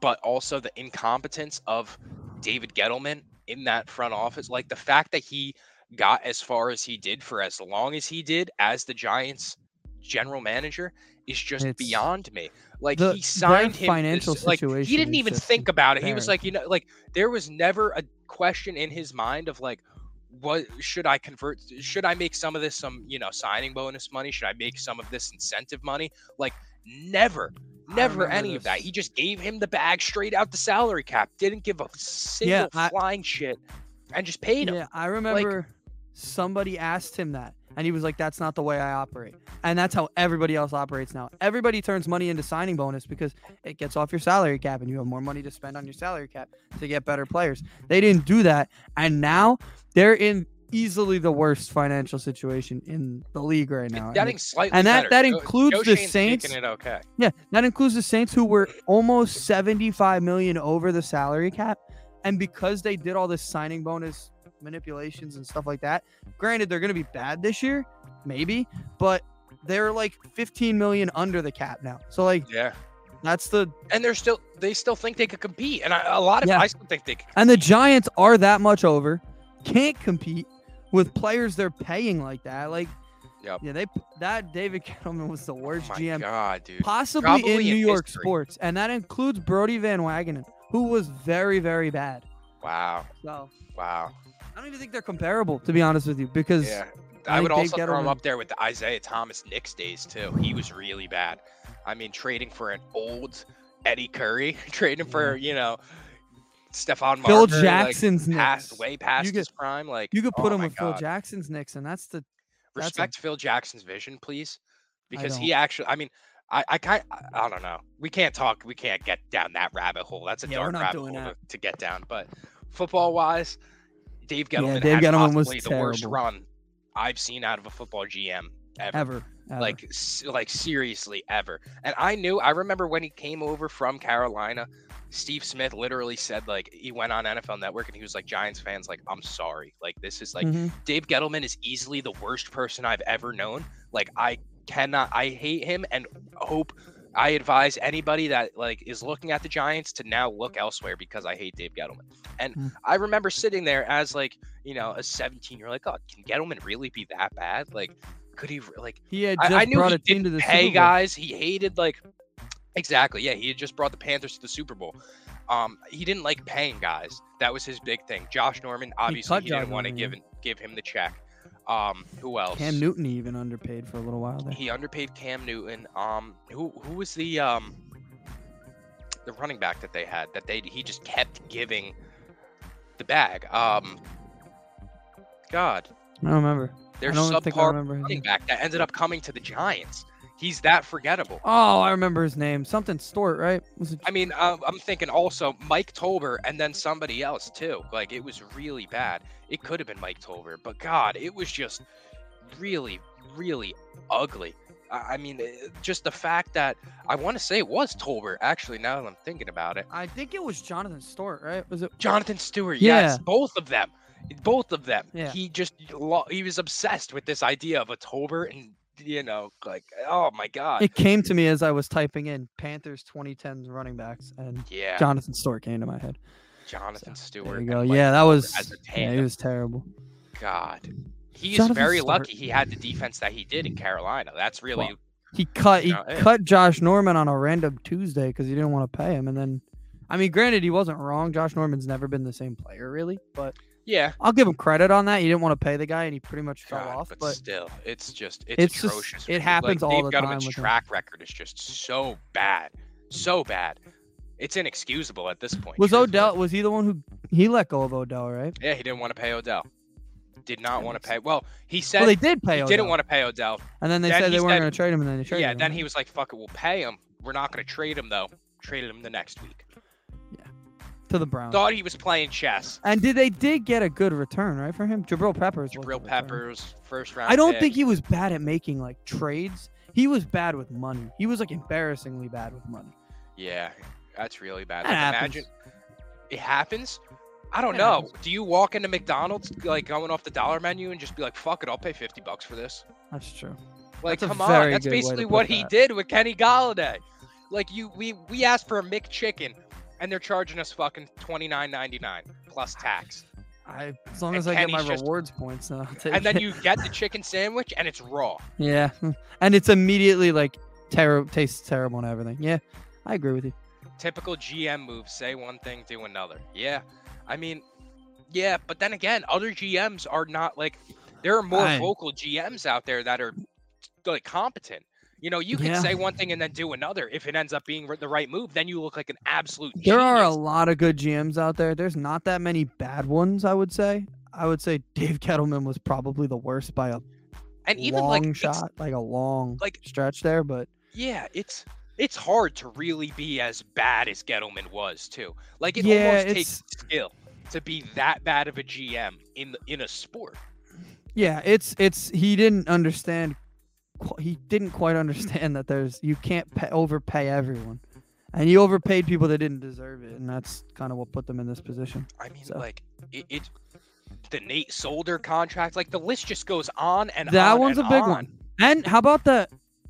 but also the incompetence of David Gettleman in that front office. Like the fact that he got as far as he did for as long as he did as the Giants general manager is just It's- beyond me. Like the- he signed him financial this, like he didn't even think about it. He was like, you know, like there was never a question in his mind of like what should I convert should I make some of this some, you know, signing bonus money? Should I make some of this incentive money? Like never Never any of that. He just gave him the bag straight out the salary cap. Didn't give a single I- flying shit, and just paid him. yeah. I remember somebody asked him that, and he was like, "That's not the way I operate," and that's how everybody else operates now. Everybody turns money into signing bonus because it gets off your salary cap, and you have more money to spend on your salary cap to get better players. They didn't do that, and now they're in easily the worst financial situation in the league right now. And slightly and that- better. that includes Joe the Shane's Saints. okay. Yeah, that includes the Saints who were almost 75 million over the salary cap. And because they did all this signing bonus manipulations and stuff like that, granted they're going to be bad this year, maybe, but they're like 15 million under the cap now. So like Yeah, that's the and they're still they still think they could compete, and I, a lot of Yeah. I still think they could. and the Giants are that much over, can't compete with players they're paying like that. Like Yep. yeah, they that David Gettleman was the Oh worst my GM god, dude. possibly Probably in in New York history. sports, and that includes Brodie Van Wagenen, who was very, very bad. Wow, So wow. I don't even think they're comparable, to be honest with you, because Yeah, I I would also throw him up there with the Isaiah Thomas Knicks days too. He was really bad. I mean, trading for an old Eddie Curry, trading for you know Stephon Phil like, Jackson's past Knicks. way past You could- his prime. Like You could put oh him with Phil Jackson's Knicks, and that's the that's a- Respect Phil Jackson's vision, please, because he actually. I mean, I I kind I, I don't know. We can't talk. We can't get down that rabbit hole. That's a Yeah, dark rabbit hole to, to get down. But football wise, Dave Yeah, Gettleman Dave Gettleman was the worst run I've seen out of a football GM ever. ever, ever. Like, like seriously, ever. And I knew. I remember when he came over from Carolina. Steve Smith literally said like he went on NFL Network and he was like Giants fans like I'm sorry like this is like Mhm. Dave Gettleman is easily the worst person I've ever known. Like I cannot I hate him and hope I advise anybody that like is looking at the Giants to now look elsewhere because I hate Dave Gettleman. And Hmm. I remember sitting there as like, you know, a 17 year like, oh, can Gettleman really be that bad? Like could he like he had just I, I knew brought he a team to the pay guys. He hated like exactly. Yeah, he had just brought the Panthers to the Super Bowl. Um, he didn't like paying guys. That was his big thing. Josh Norman, obviously, cut he, didn't want to give give him the check. Um, who else? Cam Newton even underpaid for a little while there. He underpaid Cam Newton. Um, who who was the um the running back that they had that they he just kept giving the bag. Um, God, I don't remember. their I don't subpar running back that ended up coming to the Giants. He's that forgettable. Oh, I remember his name. Something Stort, right? Was it? I mean, uh, I'm thinking also Mike Tolbert and then somebody else too. Like it was really bad. It could have been Mike Tolbert, but God, it was just really, really ugly. I I mean, eh, just the fact that I want to say it was Tolbert. Actually, now that I'm thinking about it, I think it was Jonathan Stort, right? Was it? Jonathan Stewart. Yeah. Yes, both of them. Both of them. Yeah. He just, he was obsessed with this idea of a Tolbert and you know like oh my god. It came to me as I was typing in Panthers 2010s running backs, and yeah. Jonathan Stewart came to my head. Jonathan There Stewart. you go. Yeah, that was. Yeah, he was terrible. God. He's Jonathan very Stewart. lucky he had the defense that he did in Carolina. That's really He cut he You know, eh. cut Josh Norman on a random Tuesday because he didn't want to pay him, and then, I mean, granted he wasn't wrong. Josh Norman's never been the same player really, but Yeah. I'll give him credit on that. He didn't want to pay the guy, and he pretty much fell God, off. but, But still, it's just it's, It's just- atrocious. it Like, happens all Dave the time Gettleman's with him. track record is just so bad, so bad. It's inexcusable at this point. was truthfully. Odell? Was he the one who he let go of Odell? Right? Yeah, he didn't want to pay Odell. Did not want to pay. Well, he said Well, they did pay he Odell, didn't want to pay Odell. and then they then said they weren't going to trade him, and then they traded Yeah, him. then he was like, "Fuck it, we'll pay him. We're not going to trade him though. Traded him the next week. To the Browns. Thought he was playing chess. And did they did get a good return right for him? Jabril Peppers. Jabril. Peppers, first round. I don't pick. think he was bad at making like trades. He was bad with money. He was like embarrassingly bad with money. Yeah, that's really bad. That Like, imagine it happens. I don't It know. happens. Do you walk into McDonald's like going off the dollar menu and just be like, "Fuck it, I'll pay fifty bucks for this"? That's true. Like, That's come on, that's good way to basically what he did with Kenny Golladay. Like, you, we we asked for a McChicken, and they're charging us fucking twenty nine ninety nine plus tax. I as long And as I get my just- rewards points, I'll take And then it. you get the chicken sandwich, and it's raw. yeah, and it's immediately like terrible, tastes terrible and everything. Yeah, I agree with you. Typical GM move: say one thing, do another. Yeah, I mean, yeah, but then again, other GMs are not like. There are more I- vocal GMs out there that are like competent. You know, you can Yeah. say one thing and then do another. If it ends up being the right move, then you look like an absolute. There are a lot of good GMs out there. There's not that many bad ones. I would say. I would say Dave Gettleman was probably the worst by a and even long like shot, like a long like- stretch there. But Yeah, it's it's hard to really be as bad as Gettleman was too. Like it Yeah, almost it's- takes skill to be that bad of a GM in the, in a sport. yeah, it's it's he didn't understand. He didn't quite understand that there's you can't pay, overpay everyone, and you overpaid people that didn't deserve it, and that's kind of what put them in this position. I mean, So- like it, it. The Nate Solder contract, like the list just goes on and That on one's a big on. one. And how about the?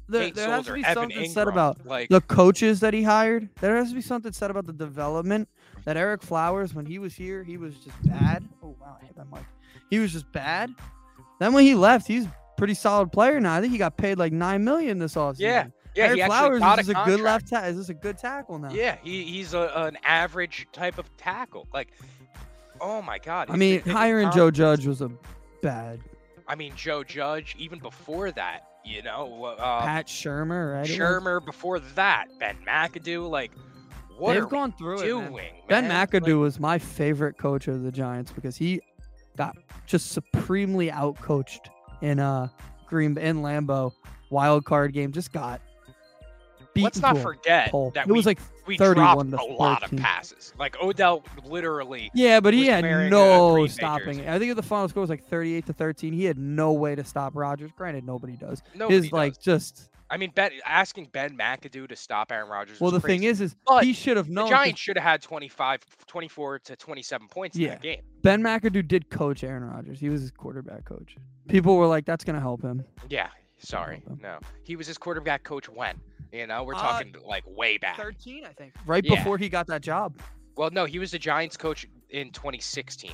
the there has to be Evan something Ingram, said about like the coaches that he hired. There has to be something said about the development that Ereck Flowers, when he was here, he was just bad. Oh wow, I hit that mic. He was just bad. Then when he left, he's pretty solid player now. I think he got paid like nine million this offseason. Yeah, yeah, Flowers is this a, good left tackle. Is this a good tackle now? Yeah, he, he's a, an average type of tackle. Like, oh my god. I mean, hiring Joe Judge was a bad. I mean, Joe Judge. Even before that, you know, uh, Pat Shurmur, right? Shurmur. Before that, Ben McAdoo. Like, what They've gone through it. man. Ben man? McAdoo Like, was my favorite coach of the Giants because he got just supremely outcoached in uh Green in Lambeau wild card game. Just got beaten. let's not forget pulp. that it was like we 31 dropped a lot of 13. passes. Like Odell, literally. yeah, but he had no stopping. it. I think the final score was like 38 to 13. He had no way to stop Rodgers. Granted, nobody does. Nobody His like just I mean, ben, asking Ben McAdoo to stop Aaron Rodgers. well, the was thing is, is But he should have known. the Giants should have had 25, 24 to 27 points in Yeah. that game. Ben McAdoo did coach Aaron Rodgers. He was his quarterback coach. People were like, "That's gonna help him." Yeah, sorry, them. no. He was his quarterback coach when? You know, we're Uh, talking like way back. 13, I think. Right Yeah. before he got that job. Well, no, he was the Giants coach in 2016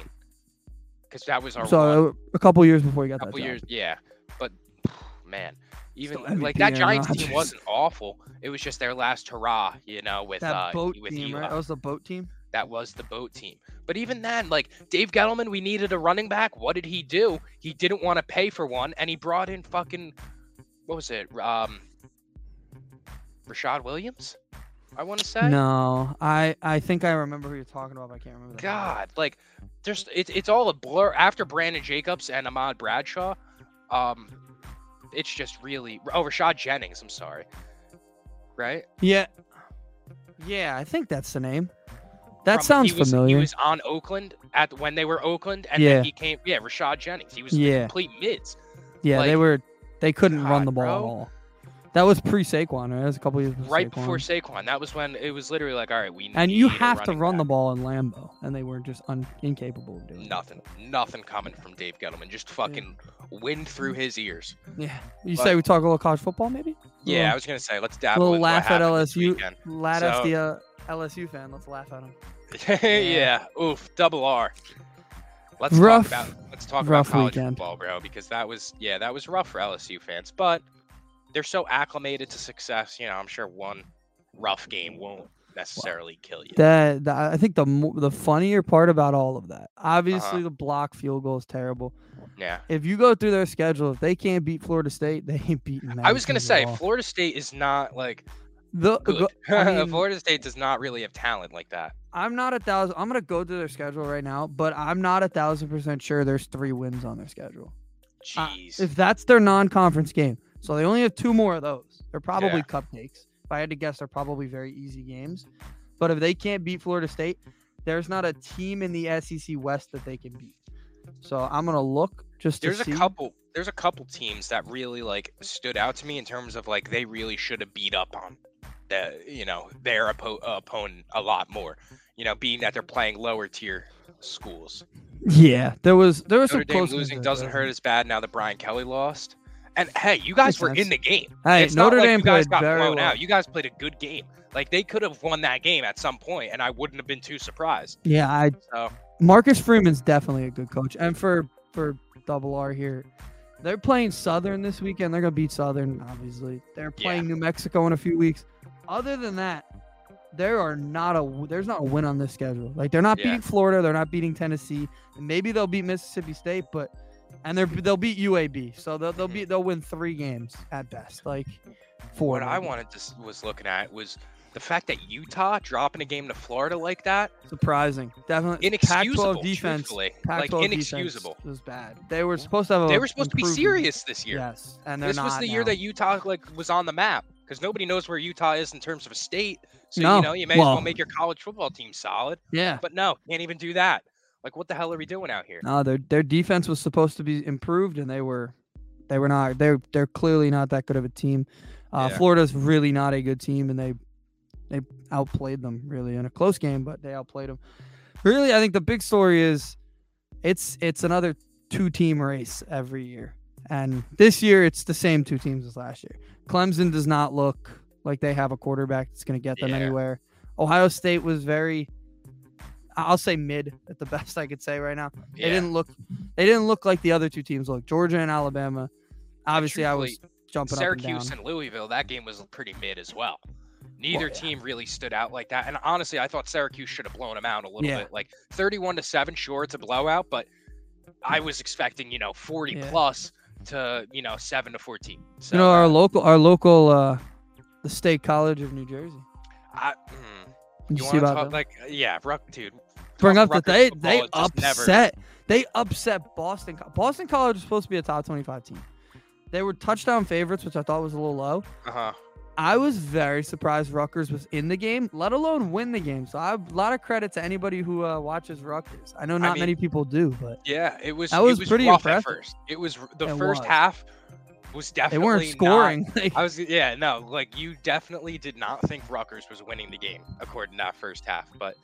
because that was our one. So a couple years before he got couple that job. years. Yeah, but man, even Still like that Aaron Giants team wasn't awful. It was just their last hurrah, you know, with That uh, boat with team, Eli. right? That was the boat team. That was the boat team. But even then, like Dave Gettleman, we needed a running back. What did he do? He didn't want to pay for one, and he brought in fucking what was it? Um, Rashad Williams. I want to say. No, I I think I remember who you're talking about. But I can't remember. the name. God, like, there's it's it's all a blur after Brandon Jacobs and Ahmad Bradshaw. Um, it's just really oh Rashad Jennings. I'm sorry. Right. Yeah. Yeah, I think that's the name. That From- sounds he was, familiar. He was on Oakland at when they were Oakland, and Yeah. then he came. Yeah, Rashad Jennings. He was Yeah. complete mids. yeah, they were. They couldn't run the ball at all. That was pre Saquon, right? That was a couple years before Right Saquon. before Saquon. That was when it was literally like, all right, we and you have to run the ball in Lambeau, and they were just un- incapable of doing. Nothing, nothing coming from Dave Gettleman. Just fucking wind through his ears. Yeah. You But- say we talk a little college football, maybe? Yeah, I was gonna say let's dabble little with what laugh at LSU. weekend. Lad as the uh, LSU fan. Let's laugh at him. yeah. yeah. Oof. Double R. Let's Rough- talk about let's talk rough about college weekend. football, bro, because that was yeah, that was rough for LSU fans. But they're so acclimated to success. You know, I'm sure one rough game won't necessarily kill you. That, that I think the the funnier part about all of that, obviously Uh-huh. the block field goal is terrible. Yeah. If you go through their schedule, if they can't beat Florida State, they ain't beating. I was gonna say. Florida State is not like the go- I mean, Florida State does not really have talent like that. I'm not a thousand. I'm gonna go through their schedule right now, but I'm not a thousand percent sure there's three wins on their schedule. Uh, Jeez. if that's their non-conference game, so they only have two more of those. They're probably Yeah. cupcakes. If I had to guess, they're probably very easy games. But if they can't beat Florida State, there's not a team in the SEC West that they can beat. So I'm gonna look just to there's a see. couple there's a couple teams that really like stood out to me in terms of like they really should have beat up on the you know their oppo- opponent a lot more you know being that they're playing lower tier schools Yeah, there was there was some Notre Dame close losing doesn't hurt as bad now that Brian Kelly lost and hey you guys were in the game Hey, it's not Notre like Dame you guys got blown well. out you guys played a good game like they could have won that game at some point and I wouldn't have been too surprised Yeah, I so Marcus Freeman's definitely a good coach. And for for double R here, they're playing Southern this weekend. They're gonna beat Southern, obviously. They're Yeah. playing New Mexico in a few weeks. Other than that, there are not a there's not a win on this schedule. Like they're not Yeah. beating Florida, they're not beating Tennessee, and maybe they'll beat Mississippi State, but and they're they'll beat UAB. So they'll they'll be they'll win three games at best. Like four. what I wanted to was looking at was the fact that Utah dropping a game to Florida like that surprising. Definitely inexcusable Pac-12 defense. Pac-12 like defense inexcusable was bad. They were supposed to have a they were supposed to be serious this year Yes, and they're this was the year that utah like was on the map because nobody knows where utah is in terms of a state so No. you know you may as Well- well make your college football team solid Yeah. but no can't even do that like what the hell are we doing out here No, their their defense was supposed to be improved, and they were they were not. They're they're clearly not that good of a team. Uh, Yeah. Florida's really not a good team, and they they outplayed them really in a close game, but they outplayed them. Really, I think the big story is it's it's another two team race every year, and this year it's the same two teams as last year. Clemson does not look like they have a quarterback that's going to get them Yeah. anywhere. Ohio State was very I'll say mid at the best I could say right now. They didn't look they didn't look like the other two teams look. Georgia and Alabama. Obviously I was jumping syracuse up and and louisville that game was pretty mid as well neither yeah. team really stood out like that and honestly i thought syracuse should have blown them out a little Yeah. bit like 31 to 7 sure it's a blowout but i was expecting you know 40 Yeah. plus to you know 7 to 14 so you know our uh, local our local uh the State College of New Jersey. I, mm, you you want to talk that? like yeah Ruck, dude Bring up that they they just never- upset they upset Boston. Boston College was supposed to be a top 25 team. They were touchdown favorites, which I thought was a little low. uh-huh I was very surprised Rutgers was in the game, let alone win the game. So I have a lot of credit to anybody who uh, watches Rutgers. I know not mean- many people do, but Yeah, it was. That was was pretty impressive. first. It was the It first was. half was definitely they weren't not- scoring. Like, I was yeah no like you definitely did not think Rutgers was winning the game according to that first half, but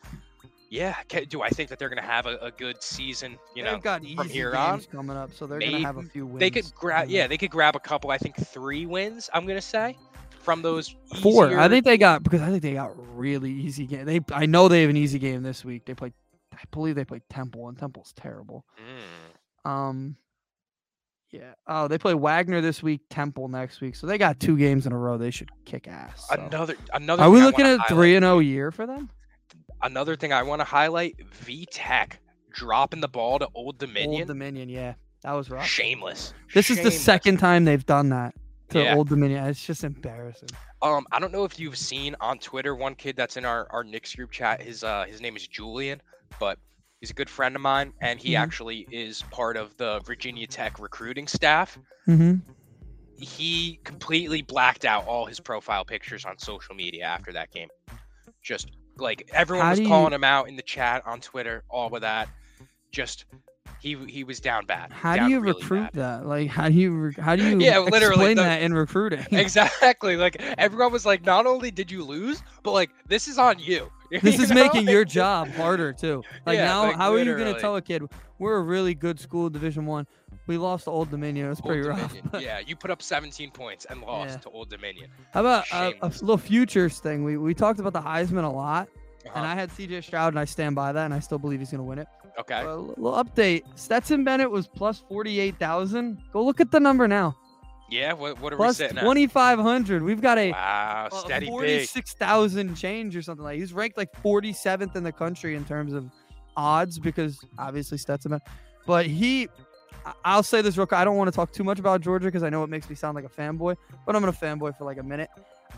yeah, do I think that they're gonna have a, a good season? You know, they've got easy from here games on, coming up, so they're gonna have a few wins. they could grab yeah they could grab a couple. I think three wins. I'm gonna say from those four. I think they got because I think they got really easy game. They I know they have an easy game this week. They play, I believe they play Temple, and Temple's terrible. Mm, Um, yeah. Oh, they play Wagner this week, Temple next week. So they got two games in a row. They should kick ass. so. another another. Are we looking at highlight- three and zero year for them? Another thing I want to highlight: V Tech dropping the ball to Old Dominion. Old Dominion, yeah, that was rough. Shameless. This is the second time they've done that to Yeah. Old Dominion. It's just embarrassing. Um, I don't know if you've seen on Twitter one kid that's in our our Knicks group chat. His uh his name is Julian, but he's a good friend of mine, and he Mhm. actually is part of the Virginia Tech recruiting staff. Mm-hmm. He completely blacked out all his profile pictures on social media after that game. Just like everyone How was do you- calling him out in the chat on Twitter, all of that. Just he he was down bad. How do you really recruit bad. that? Like, how do you how do you Yeah, literally, explain the- that in recruiting? Exactly. Like everyone was like, not only did you lose, but like this is on you. This You is know? making your job harder too. Like Yeah, now, like, how are you gonna tell a kid we're a really good school, Division One? We lost to Old Dominion. It was Old pretty rough. Dominion. yeah, you put up 17 points and lost Yeah. to Old Dominion. How about uh, a little futures thing? We we talked about the Heisman a lot, and Uh-huh. I had C.J. Stroud, and I stand by that, and I still believe he's gonna win it. Okay. A little update: Stetson Bennett was plus forty-eight thousand. Go look at the number now. Yeah. What, what are plus we sitting at? 2,500. We've got a, Wow. Steady big. 46,000 change or something like. He's ranked like 47th in the country in terms of odds because obviously Stetson. Bennett- But he, I'll say this real quick. I don't want to talk too much about Georgia because I know it makes me sound like a fanboy, but I'm gonna fanboy for like a minute.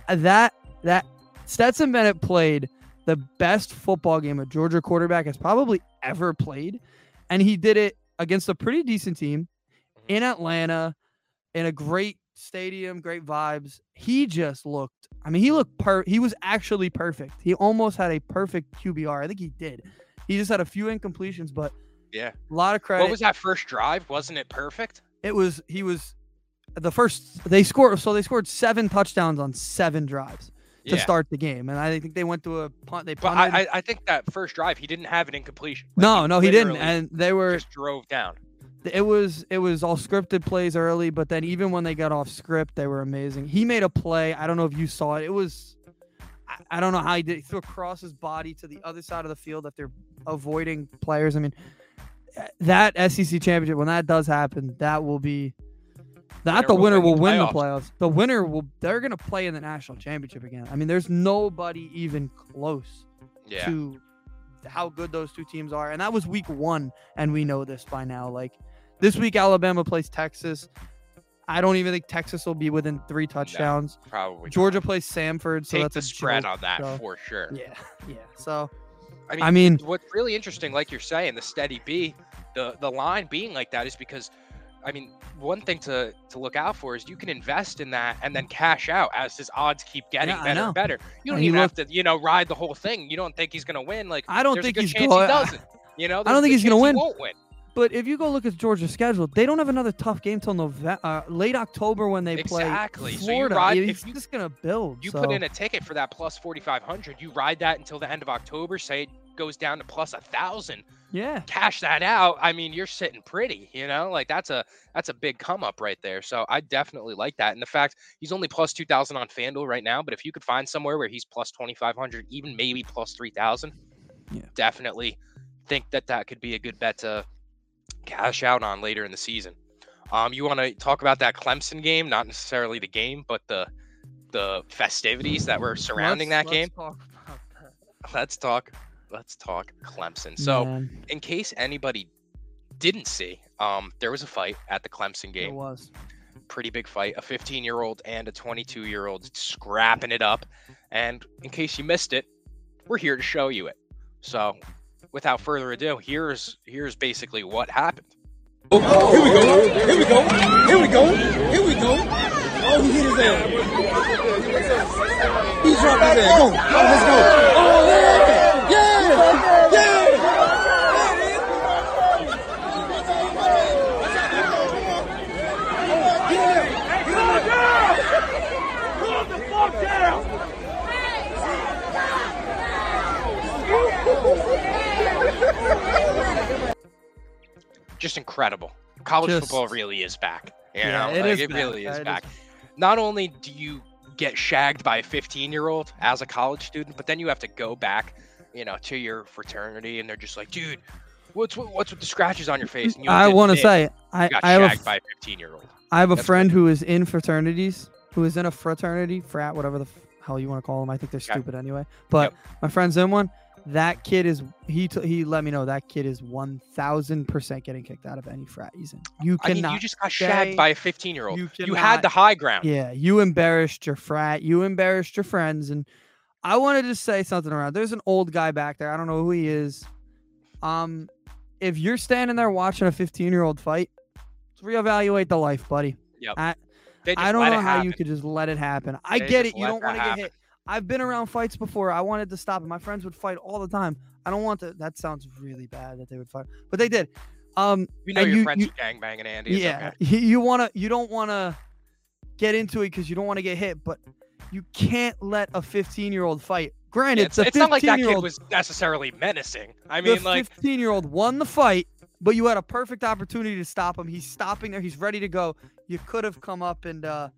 Uh, That that Stetson Bennett played the best football game a Georgia quarterback has probably ever played, and he did it against a pretty decent team in Atlanta, in a great stadium, great vibes. He just looked. I mean, he looked per. He was actually perfect. He almost had a perfect QBR. I think he did. He just had a few incompletions, but Yeah. a lot of credit. What was that first drive? Wasn't it perfect? it was he was the first they scored so they scored seven touchdowns on seven drives to Yeah. start the game and i think they went to a punt they punted I, I, I think that first drive, he didn't have an incompletion. Like, no no he didn't and they were just drove down. it was it was all scripted plays early but then even when they got off script they were amazing he made a play i don't know if you saw it it was I- I don't know how he did. He threw across his body to the other side of the field that they're avoiding players. I mean, that SEC championship when that does happen, that will be not the winner will win the playoffs. The winner will. They're gonna play in the national championship again. I mean, there's nobody even close Yeah. to how good those two teams are. And that was week one, and we know this by now. Like this week, Alabama plays Texas. I don't even think Texas will be within three touchdowns. Probably. Georgia not. plays Samford, so Take that's the a spread joke, on that so- for sure. Yeah, yeah. So I mean, I mean, what's really interesting, like you're saying, the steady B, the the line being like that is because, I mean, one thing to to look out for is you can invest in that and then cash out as his odds keep getting Yeah, better and better. You don't And even have to, you know, ride the whole thing. You don't think he's gonna win? Like I don't think he's going. he doesn't. You know, I don't think he's gonna win. He won't win. But if you go look at Georgia's schedule, they don't have another tough game till November, uh, late October when they Exactly. play So you Florida. ride- he's if you- just gonna build. You so. put in a ticket for that plus 4,500. You ride that until the end of October. Say it goes down to plus a thousand. yeah. cash that out, I mean, you're sitting pretty, you know, like that's a that's a big come up right there. So I definitely like that. And the fact he's only plus two thousand on FanDuel right now, but if you could find somewhere where he's plus twenty five hundred, even maybe plus three thousand, Yeah. definitely think that that could be a good bet to cash out on later in the season. Um, you want to talk about that Clemson game, not necessarily the game, but the the festivities that were surrounding Let's- that game. let's talk about that. Let's talk. Let's talk Clemson. So Man, in case anybody didn't see, um, there was a fight at the Clemson game. it was. Pretty big fight. A 15 year old and a 22 year old scrapping it up. And in case you missed it, we're here to show you it. So, without further ado, here's here's basically what happened. Oh, here we go. Here we go. Here we go. Here we go. Oh, he hit his ass. He dropped his ass. Go. Oh, let's go. Just incredible. College Just- football really is back. You Yeah, know, it like, is it back. really is it is back. Not only do you get shagged by a 15 year old as a college student, but then you have to go back, you know, to your fraternity, and they're just like, dude, what's what's with the scratches on your face? And you I want to say I, got I have a shagged f- by a 15 year old. I have a That's friend who is in fraternities, who is in a fraternity, frat, whatever the hell you want to call them. I think they're stupid anyway. But my friend's in one. That kid is he t- he let me know that kid is one thousand percent getting kicked out of any frat he's in. You I mean, you just got shagged by a 15 year old. you You, had the high ground. yeah, you embarrassed your frat. You embarrassed your friends, and I wanted to say something around. There's an old guy back there. I don't know who he is. Um, if you're standing there watching a 15 year old fight, reevaluate the life, buddy. Yep. I, I don't know how you could just let it happen. I They get it. You don't want to get hit. I've been around fights before. I wanted to stop it. My friends would fight all the time. I don't want to. That sounds really bad that they would fight, but they did. Um, We know your you- friends you- are gangbanging Andy. It's yeah, okay. you, wanna. You don't want to get into it because you don't want to get hit, but you can't let a 15 year old fight. Granted, Yeah, it's, it's not like that kid was necessarily menacing. I the mean, like, 15 year old won the fight, but you had a perfect opportunity to stop him. He's stopping there. He's ready to go. You could have come up and uh,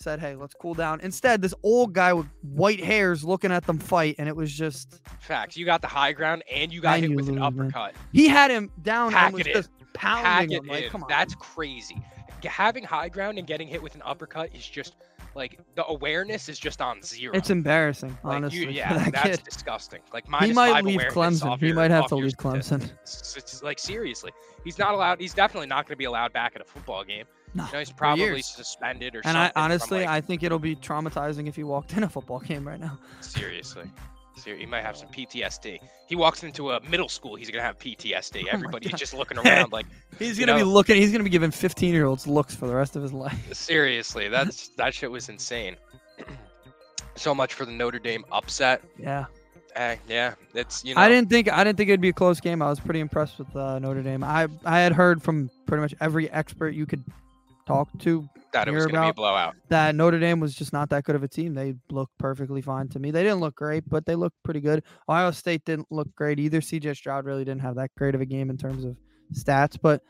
said, "Hey, let's cool down." Instead, this old guy with white hairs looking at them fight, and it was just facts. You got the high ground and you got And hit you with an uppercut. he had him down Pack and was in. just Pack pounding him. Like, come on. That's crazy. having high ground and getting hit with an uppercut is just like the awareness is just on zero. It's embarrassing, Like, honestly. you, yeah, that that's kid. disgusting. Like He might five leave Clemson. He your- might have to leave Clemson. It's, it's like seriously, he's not allowed. He's definitely not going to be allowed back at a football game. No, You know, he's probably suspended or And something. And I honestly, like, I think it'll be traumatizing if he walked in a football game right now. seriously. He might have some PTSD. He walks into a middle school, he's gonna have PTSD. Oh Everybody's just looking around like, He's gonna be looking. He's gonna be giving 15 year olds looks for the rest of his life. seriously, that's that shit was insane. so much for the Notre Dame upset. Yeah. Eh, yeah, it's you know. I didn't think I didn't think it'd be a close game. I was pretty impressed with uh, Notre Dame. I I had heard from pretty much every expert you could talk to that it was gonna be a about- blowout. that Notre Dame was just not that good of a team. They looked perfectly fine to me. They didn't look great, but they looked pretty good. Ohio State didn't look great either. CJ Stroud really didn't have that great of a game in terms of stats, but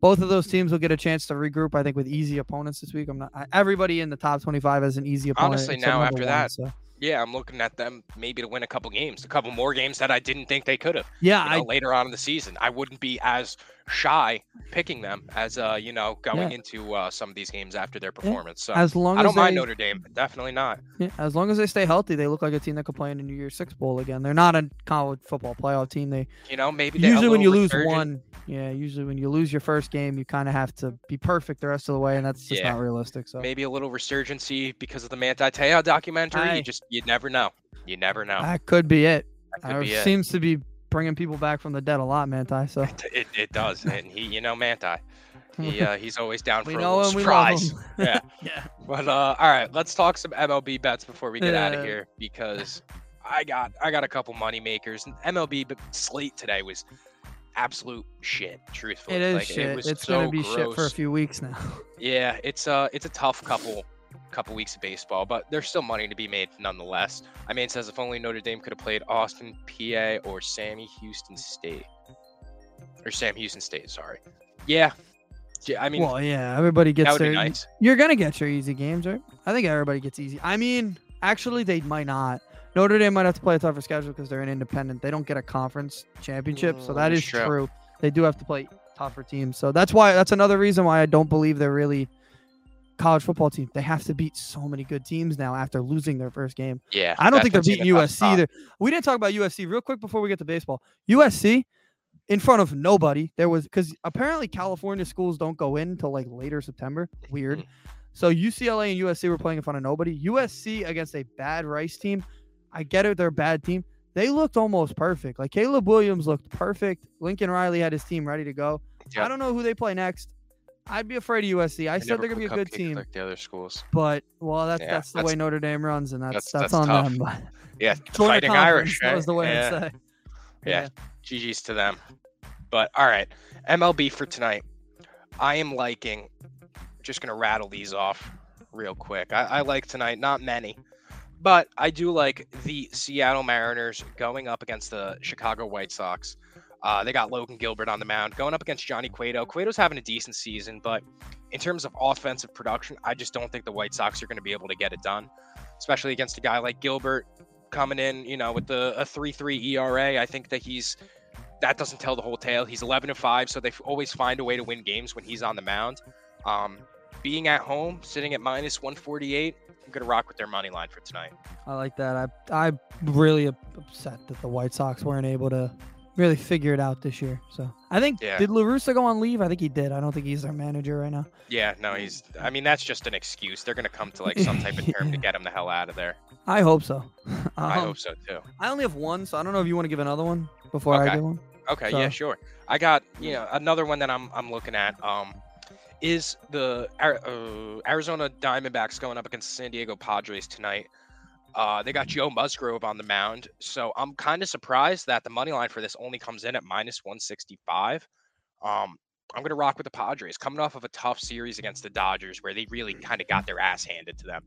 both of those teams will get a chance to regroup. I think with easy opponents this week. I'm not I- everybody in the top 25 has an easy opponent. Honestly, now after one, that, so. Yeah, I'm looking at them maybe to win a couple games, a couple more games that I didn't think they could have. yeah, you know, I later on in the season. I wouldn't be as shy picking them as uh, you know, going Yeah. into uh, some of these games after their performance. So as long I don't mind they- Notre Dame, definitely not. Yeah, as long as they stay healthy, they look like a team that could play in a New Year's Six bowl again. They're not a college football playoff team. They You know, maybe usually when you little lose one, yeah, usually when you lose your first game, you kind of have to be perfect the rest of the way, and that's just Yeah. not realistic. So maybe a little resurgency because of the Manti Te'o documentary. Aye. You just you never know. You never know. that could be it. That could be it. seems to be bringing people back from the dead a lot, Manti. So It, it does, and he, you know, Manti. He uh, he's always down for we a know little him, we love surprise. him. Yeah. yeah. But uh, all right, let's talk some MLB bets before we get out of here because I got I got a couple money makers. MLB slate today was absolute shit. Truthfully, It is like, shit. It was it's so gonna be shit for a few weeks now. Yeah, it's uh it's a tough couple couple weeks of baseball, but there's still money to be made nonetheless. I mean, it says if only Notre Dame could have played Austin Peay, or Sammy Houston State, or Sam Houston State. Sorry. Yeah. Yeah, I mean, well, yeah, everybody gets their. nice. You're gonna get your easy games, right? I think everybody gets easy. I mean, actually, they might not. Notre Dame might have to play a tougher schedule because they're an independent. They don't get a conference championship, so Mm, that is true. true. They do have to play tougher teams, so that's why. That's another reason why I don't believe they're really college football team. They have to beat so many good teams now after losing their first game. Yeah. I don't think they're puts you in beating USC either. We didn't talk about USC real quick before we get to baseball. USC in front of nobody. There was because apparently California schools don't go in until like later September. Weird. Mm-hmm. So UCLA and USC were playing in front of nobody. USC against a bad Rice team. I get it, they're a bad team. They looked almost perfect. Like Caleb Williams looked perfect. Lincoln Riley had his team ready to go. I don't know who they play next. I'd be afraid of USC. I They said they're gonna be a good team, like the other schools. but well, that's Yeah, that's the that's- way Notre Dame runs, and that's that's- that's, that's on tough. them. Yeah, fighting Irish. That was the way yeah. I'd say. Yeah. GG's to them. But all right, MLB for tonight. I am liking. Just gonna rattle these off real quick. I, I like tonight, not many, but I do like the Seattle Mariners going up against the Chicago White Sox. Uh, they got Logan Gilbert on the mound, going up against Johnny Cueto. Cueto's having a decent season, but in terms of offensive production, I just don't think the White Sox are going to be able to get it done, especially against a guy like Gilbert coming in, you know, with the a 3-3 ERA. I think that he's that doesn't tell the whole tale. He's 11 and 5, so they always find a way to win games when he's on the mound. Um, being at home, sitting at minus 148, I'm gonna rock with their money line for tonight. I like that. I I'm really upset that the White Sox weren't able to really figure it out this year. So I think Yeah. did La Russa go on leave? I think he did. I don't think he's their manager right now. Yeah, no, he's. I mean, that's just an excuse. They're gonna come to like some type of term to get him the hell out of there. I hope so. I Um, hope so too. I only have one, so I don't know if you want to give another one before I Okay. give one. Okay, yeah, sure. I got you know another one that I'm I'm looking at. Um, is the uh, Arizona Diamondbacks going up against the San Diego Padres tonight? Uh, they got Joe Musgrove on the mound, so I'm kind of surprised that the money line for this only comes in at minus 165. Um, I'm gonna rock with the Padres, coming off of a tough series against the Dodgers, where they really kind of got their ass handed to them.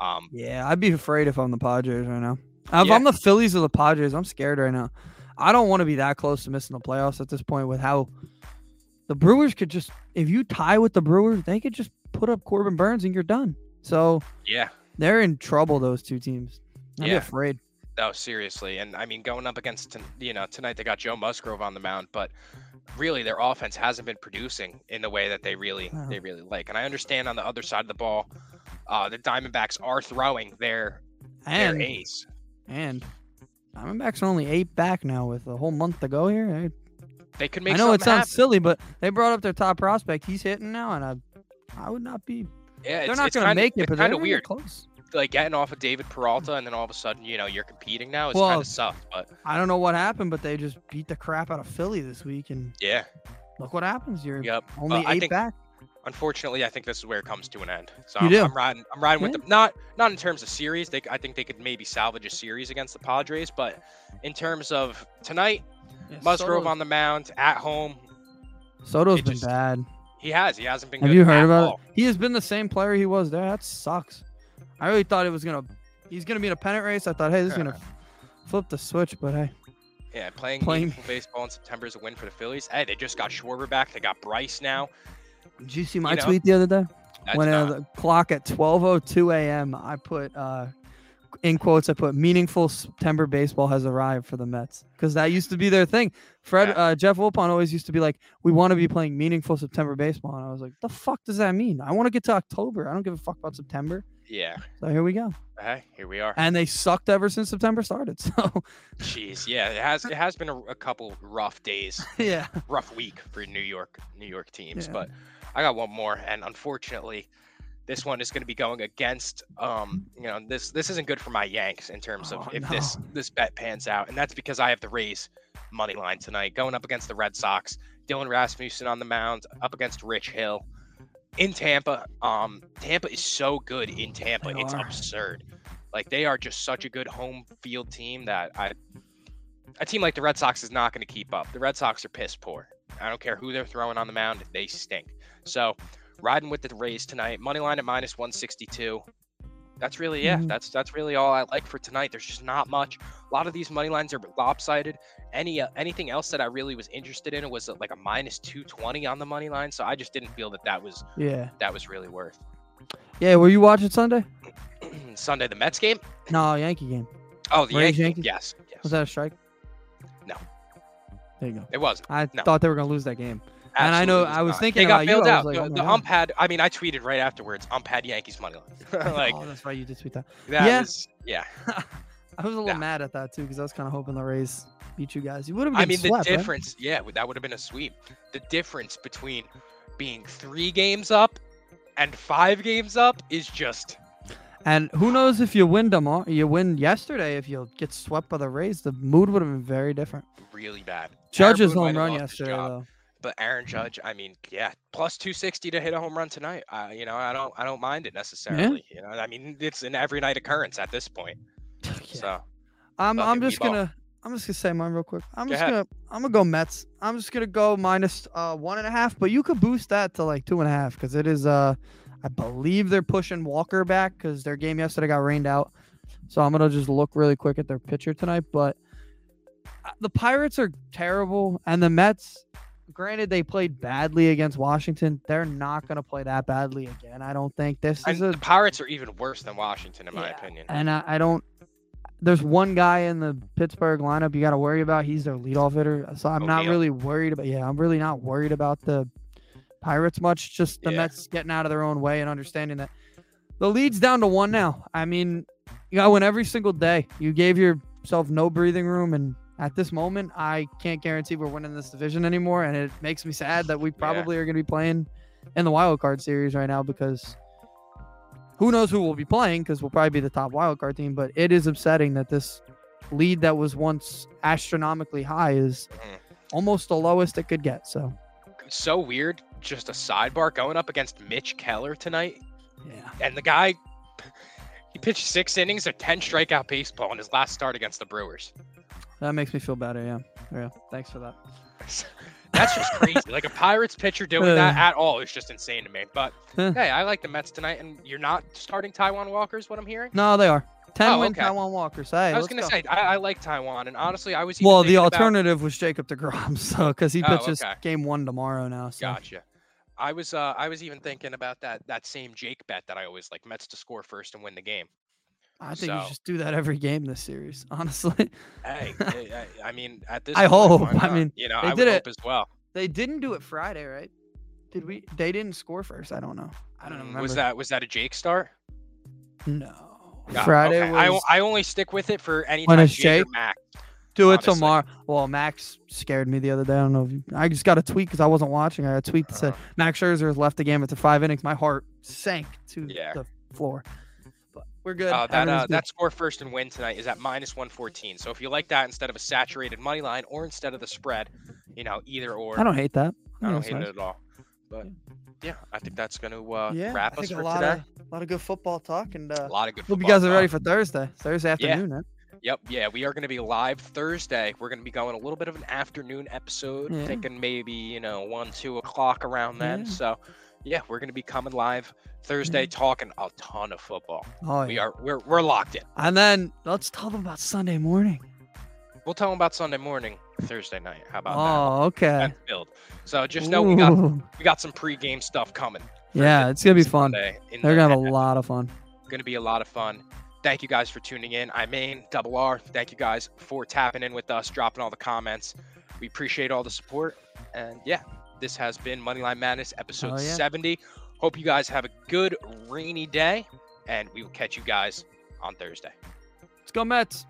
Um, Yeah, I'd be afraid if I'm the Padres right now. If Yeah. I'm the Phillies or the Padres, I'm scared right now. I don't want to be that close to missing the playoffs at this point with how the Brewers could just if you tie with the Brewers, they could just put up Corbin Burnes and you're done. So yeah, they're in trouble, those two teams. I'd be Yeah. afraid. No, seriously, and I mean going up against you know tonight they got Joe Musgrove on the mound, but really their offense hasn't been producing in the way that they really No. they really like. And I understand on the other side of the ball, uh, the Diamondbacks are throwing their their And ace. and Diamondbacks are only eight back now with a whole month to go here. I- They could make. I know it sounds happen. silly, but they brought up their top prospect. He's hitting now, and I, I would not be. Yeah, They're it's, not going to make it, it's but kind of weird. Close. Like getting off of David Peralta, and then all of a sudden, you know, you're competing now. It's Well, kind of sucked, but I don't know what happened, but they just beat the crap out of Philly this week, and yeah, look what happens. You're yep. only I eight think back. unfortunately, I think this is where it comes to an end. So You I'm, do? I'm riding. I'm riding with them. Not not in terms of series. They, I think they could maybe salvage a series against the Padres, but in terms of tonight, Yeah, Musgrove Soto's- on the mound at home. Soto's been just- bad. He has. He hasn't been. Have you heard about all. it? He has been the same player he was there. That sucks. I really thought it was gonna. He's gonna be in a pennant race. I thought, hey, this is gonna flip the switch, but hey, Yeah, playing, Playing- baseball in September is a win for the Phillies. Hey, they just got Schwarber back. They got Bryce now. did you see my You know, tweet the other day? When uh, not- the clock at 12:02 a.m. I put uh, in quotes. I put meaningful September baseball has arrived for the Mets because that used to be their thing. Fred Yeah. uh, Jeff Wilpon always used to be like, "We want to be playing meaningful September baseball," and I was like, "The fuck does that mean? I want to get to October. I don't give a fuck about September." yeah. So here we go. Hey, here we are. And they sucked ever since September started. So Jeez, yeah, it has it has been a, a couple rough days, yeah, rough week for New York New York teams. Yeah. But I got one more, and unfortunately, this one is going to be going against. Um, you know, this this isn't good for my Yanks in terms of Oh, if this this bet pans out, and that's because I have the Rays money line tonight going up against the Red Sox. Dylan Rasmussen on the mound up against Rich Hill in Tampa. Um, Tampa is so good in Tampa, They it's are. absurd. Like they are just such a good home field team that I a team like the Red Sox is not going to keep up. The Red Sox are piss poor. I don't care who they're throwing on the mound, they stink. So, riding with the Rays tonight, money line at minus 162. That's really yeah, Mhm. that's that's really all I like for tonight. There's just not much. A lot of these money lines are lopsided. Any uh, anything else that I really was interested in was uh, like a minus 220 on the money line, so I just didn't feel that that was yeah, that was really worth. yeah. Were you watching Sunday? Sunday the Mets game? No, Yankee game. Oh, the Yankees. game? Yes. Yes. Was that a strike? No. There you go. It wasn't. I No. thought they were gonna lose that game. And I know- I was not. thinking they got about you, bailed I out. like, the oh the ump had. I mean, I tweeted right afterwards. Ump had Yankees money line. like oh, that's right. You did tweet that. that Yeah. was yeah. I was a little mad at that too because I was kind of hoping the Rays beat you guys. You would have been I mean, swept, the right? difference. Yeah, that would have been a sweep. The difference between being three games up and five games up is just And who knows if you win tomorrow? You win yesterday. If you get swept by the Rays, the mood would have been very different. really bad. Judge's home run yesterday, though. But Aaron Judge, I mean, yeah, plus 260 to hit a home run tonight. Uh, you know, I don't, I don't mind it necessarily. You know, I mean, it's an every night occurrence at this point. Yeah. So I'm, I'm just Weeball. gonna, I'm just gonna say mine real quick. I'm Go just ahead. gonna, I'm gonna go Mets. I'm just gonna go minus uh one and a half, but you could boost that to like two and a half because it is uh, I believe they're pushing Walker back because their game yesterday got rained out. So I'm gonna just look really quick at their pitcher tonight, but uh, the Pirates are terrible, and the Mets. Granted, they played badly against Washington. They're not going to play that badly again. I don't think this and is a the Pirates are even worse than Washington, in my opinion. and I, I don't. There's one guy in the Pittsburgh lineup you got to worry about. He's their leadoff hitter, so I'm not really worried about. Yeah, I'm really not worried about the Pirates much. Just the Yeah. Mets getting out of their own way and understanding that the lead's down to one now. I mean, you got to win every single day. You gave yourself no breathing room, and at this moment, I can't guarantee we're winning this division anymore. And it makes me sad that we probably are going to be playing in the wild card series right now because who knows who will be playing because we'll probably be the top wild card team. But it is upsetting that this lead that was once astronomically high is Mhm. almost the lowest it could get. So so weird. Just a sidebar going up against Mitch Keller tonight, yeah, and the guy he pitched six innings of 10 strikeout baseball in his last start against the Brewers. That makes me feel better. Yeah, yeah. Thanks for that. That's just crazy. like a Pirates pitcher doing that at all is just insane to me. But hey, I like the Mets tonight, and you're not starting Taijuan Walker, is what I'm hearing. No, they are ten Oh, win okay. Taijuan Walker. Hey, I was gonna say I, I like Taijuan, and honestly, I was even Well, the thinking about- alternative was Jacob Degrom, so because he Oh, pitches okay. game one tomorrow now. So Gotcha. I was uh I was even thinking about that that same Jake bet that I always like Mets to score first and win the game. I think you So- just do that every game this series. Honestly, Hey, I, I- I mean at this I point, hope. I mean, you know they I did it- as well. They didn't do it Friday, right? Did we? They didn't score first. I don't know. I don't Mm, remember. Was that was that a Jake start? no? Friday okay. Was. I only stick with it for any time Jake Jake? Do it honestly. tomorrow. Well, Max scared me the other day. I don't know. If you, I just got a tweet because I wasn't watching. I got a tweet that said Uh. Max Scherzer has left the game after five innings. My heart sank to Yeah. the floor. But we're good. Uh, that uh, good. that score first and win tonight is at minus 114. So if you like that instead of a saturated money line or instead of the spread, you know either or. I don't hate that. I Yeah, don't hate nice. it at all. But yeah, I think that's going to uh, Yeah, wrap I us think for a lot today. of a lot of good football talk, and uh, a lot of good. hope you guys are ready for Thursday. Thursday afternoon. eh? Yep, yeah, we are going to be live Thursday. We're going to be going a little bit of an afternoon episode, Yeah. thinking maybe you know one, two o'clock around then. Yeah. So, yeah, we're going to be coming live Thursday, mm-hmm. talking a ton of football. Oh, We are we're we're locked in. And then let's tell them about Sunday morning. We'll tell them about Sunday morning, Thursday night. How about Oh, that? okay. That's build. So just know we got Ooh. we got some pregame stuff coming. Yeah, it's gonna be fun. They're the gonna have a lot of fun. Going to be a lot of fun. Thank you guys for tuning in. I mean, double R. Thank you guys for tapping in with us, dropping all the comments. We appreciate all the support. And yeah, this has been Moneyline Madness episode Oh, yeah. 70. Hope you guys have a good rainy day, and we will catch you guys on Thursday. Let's go Mets.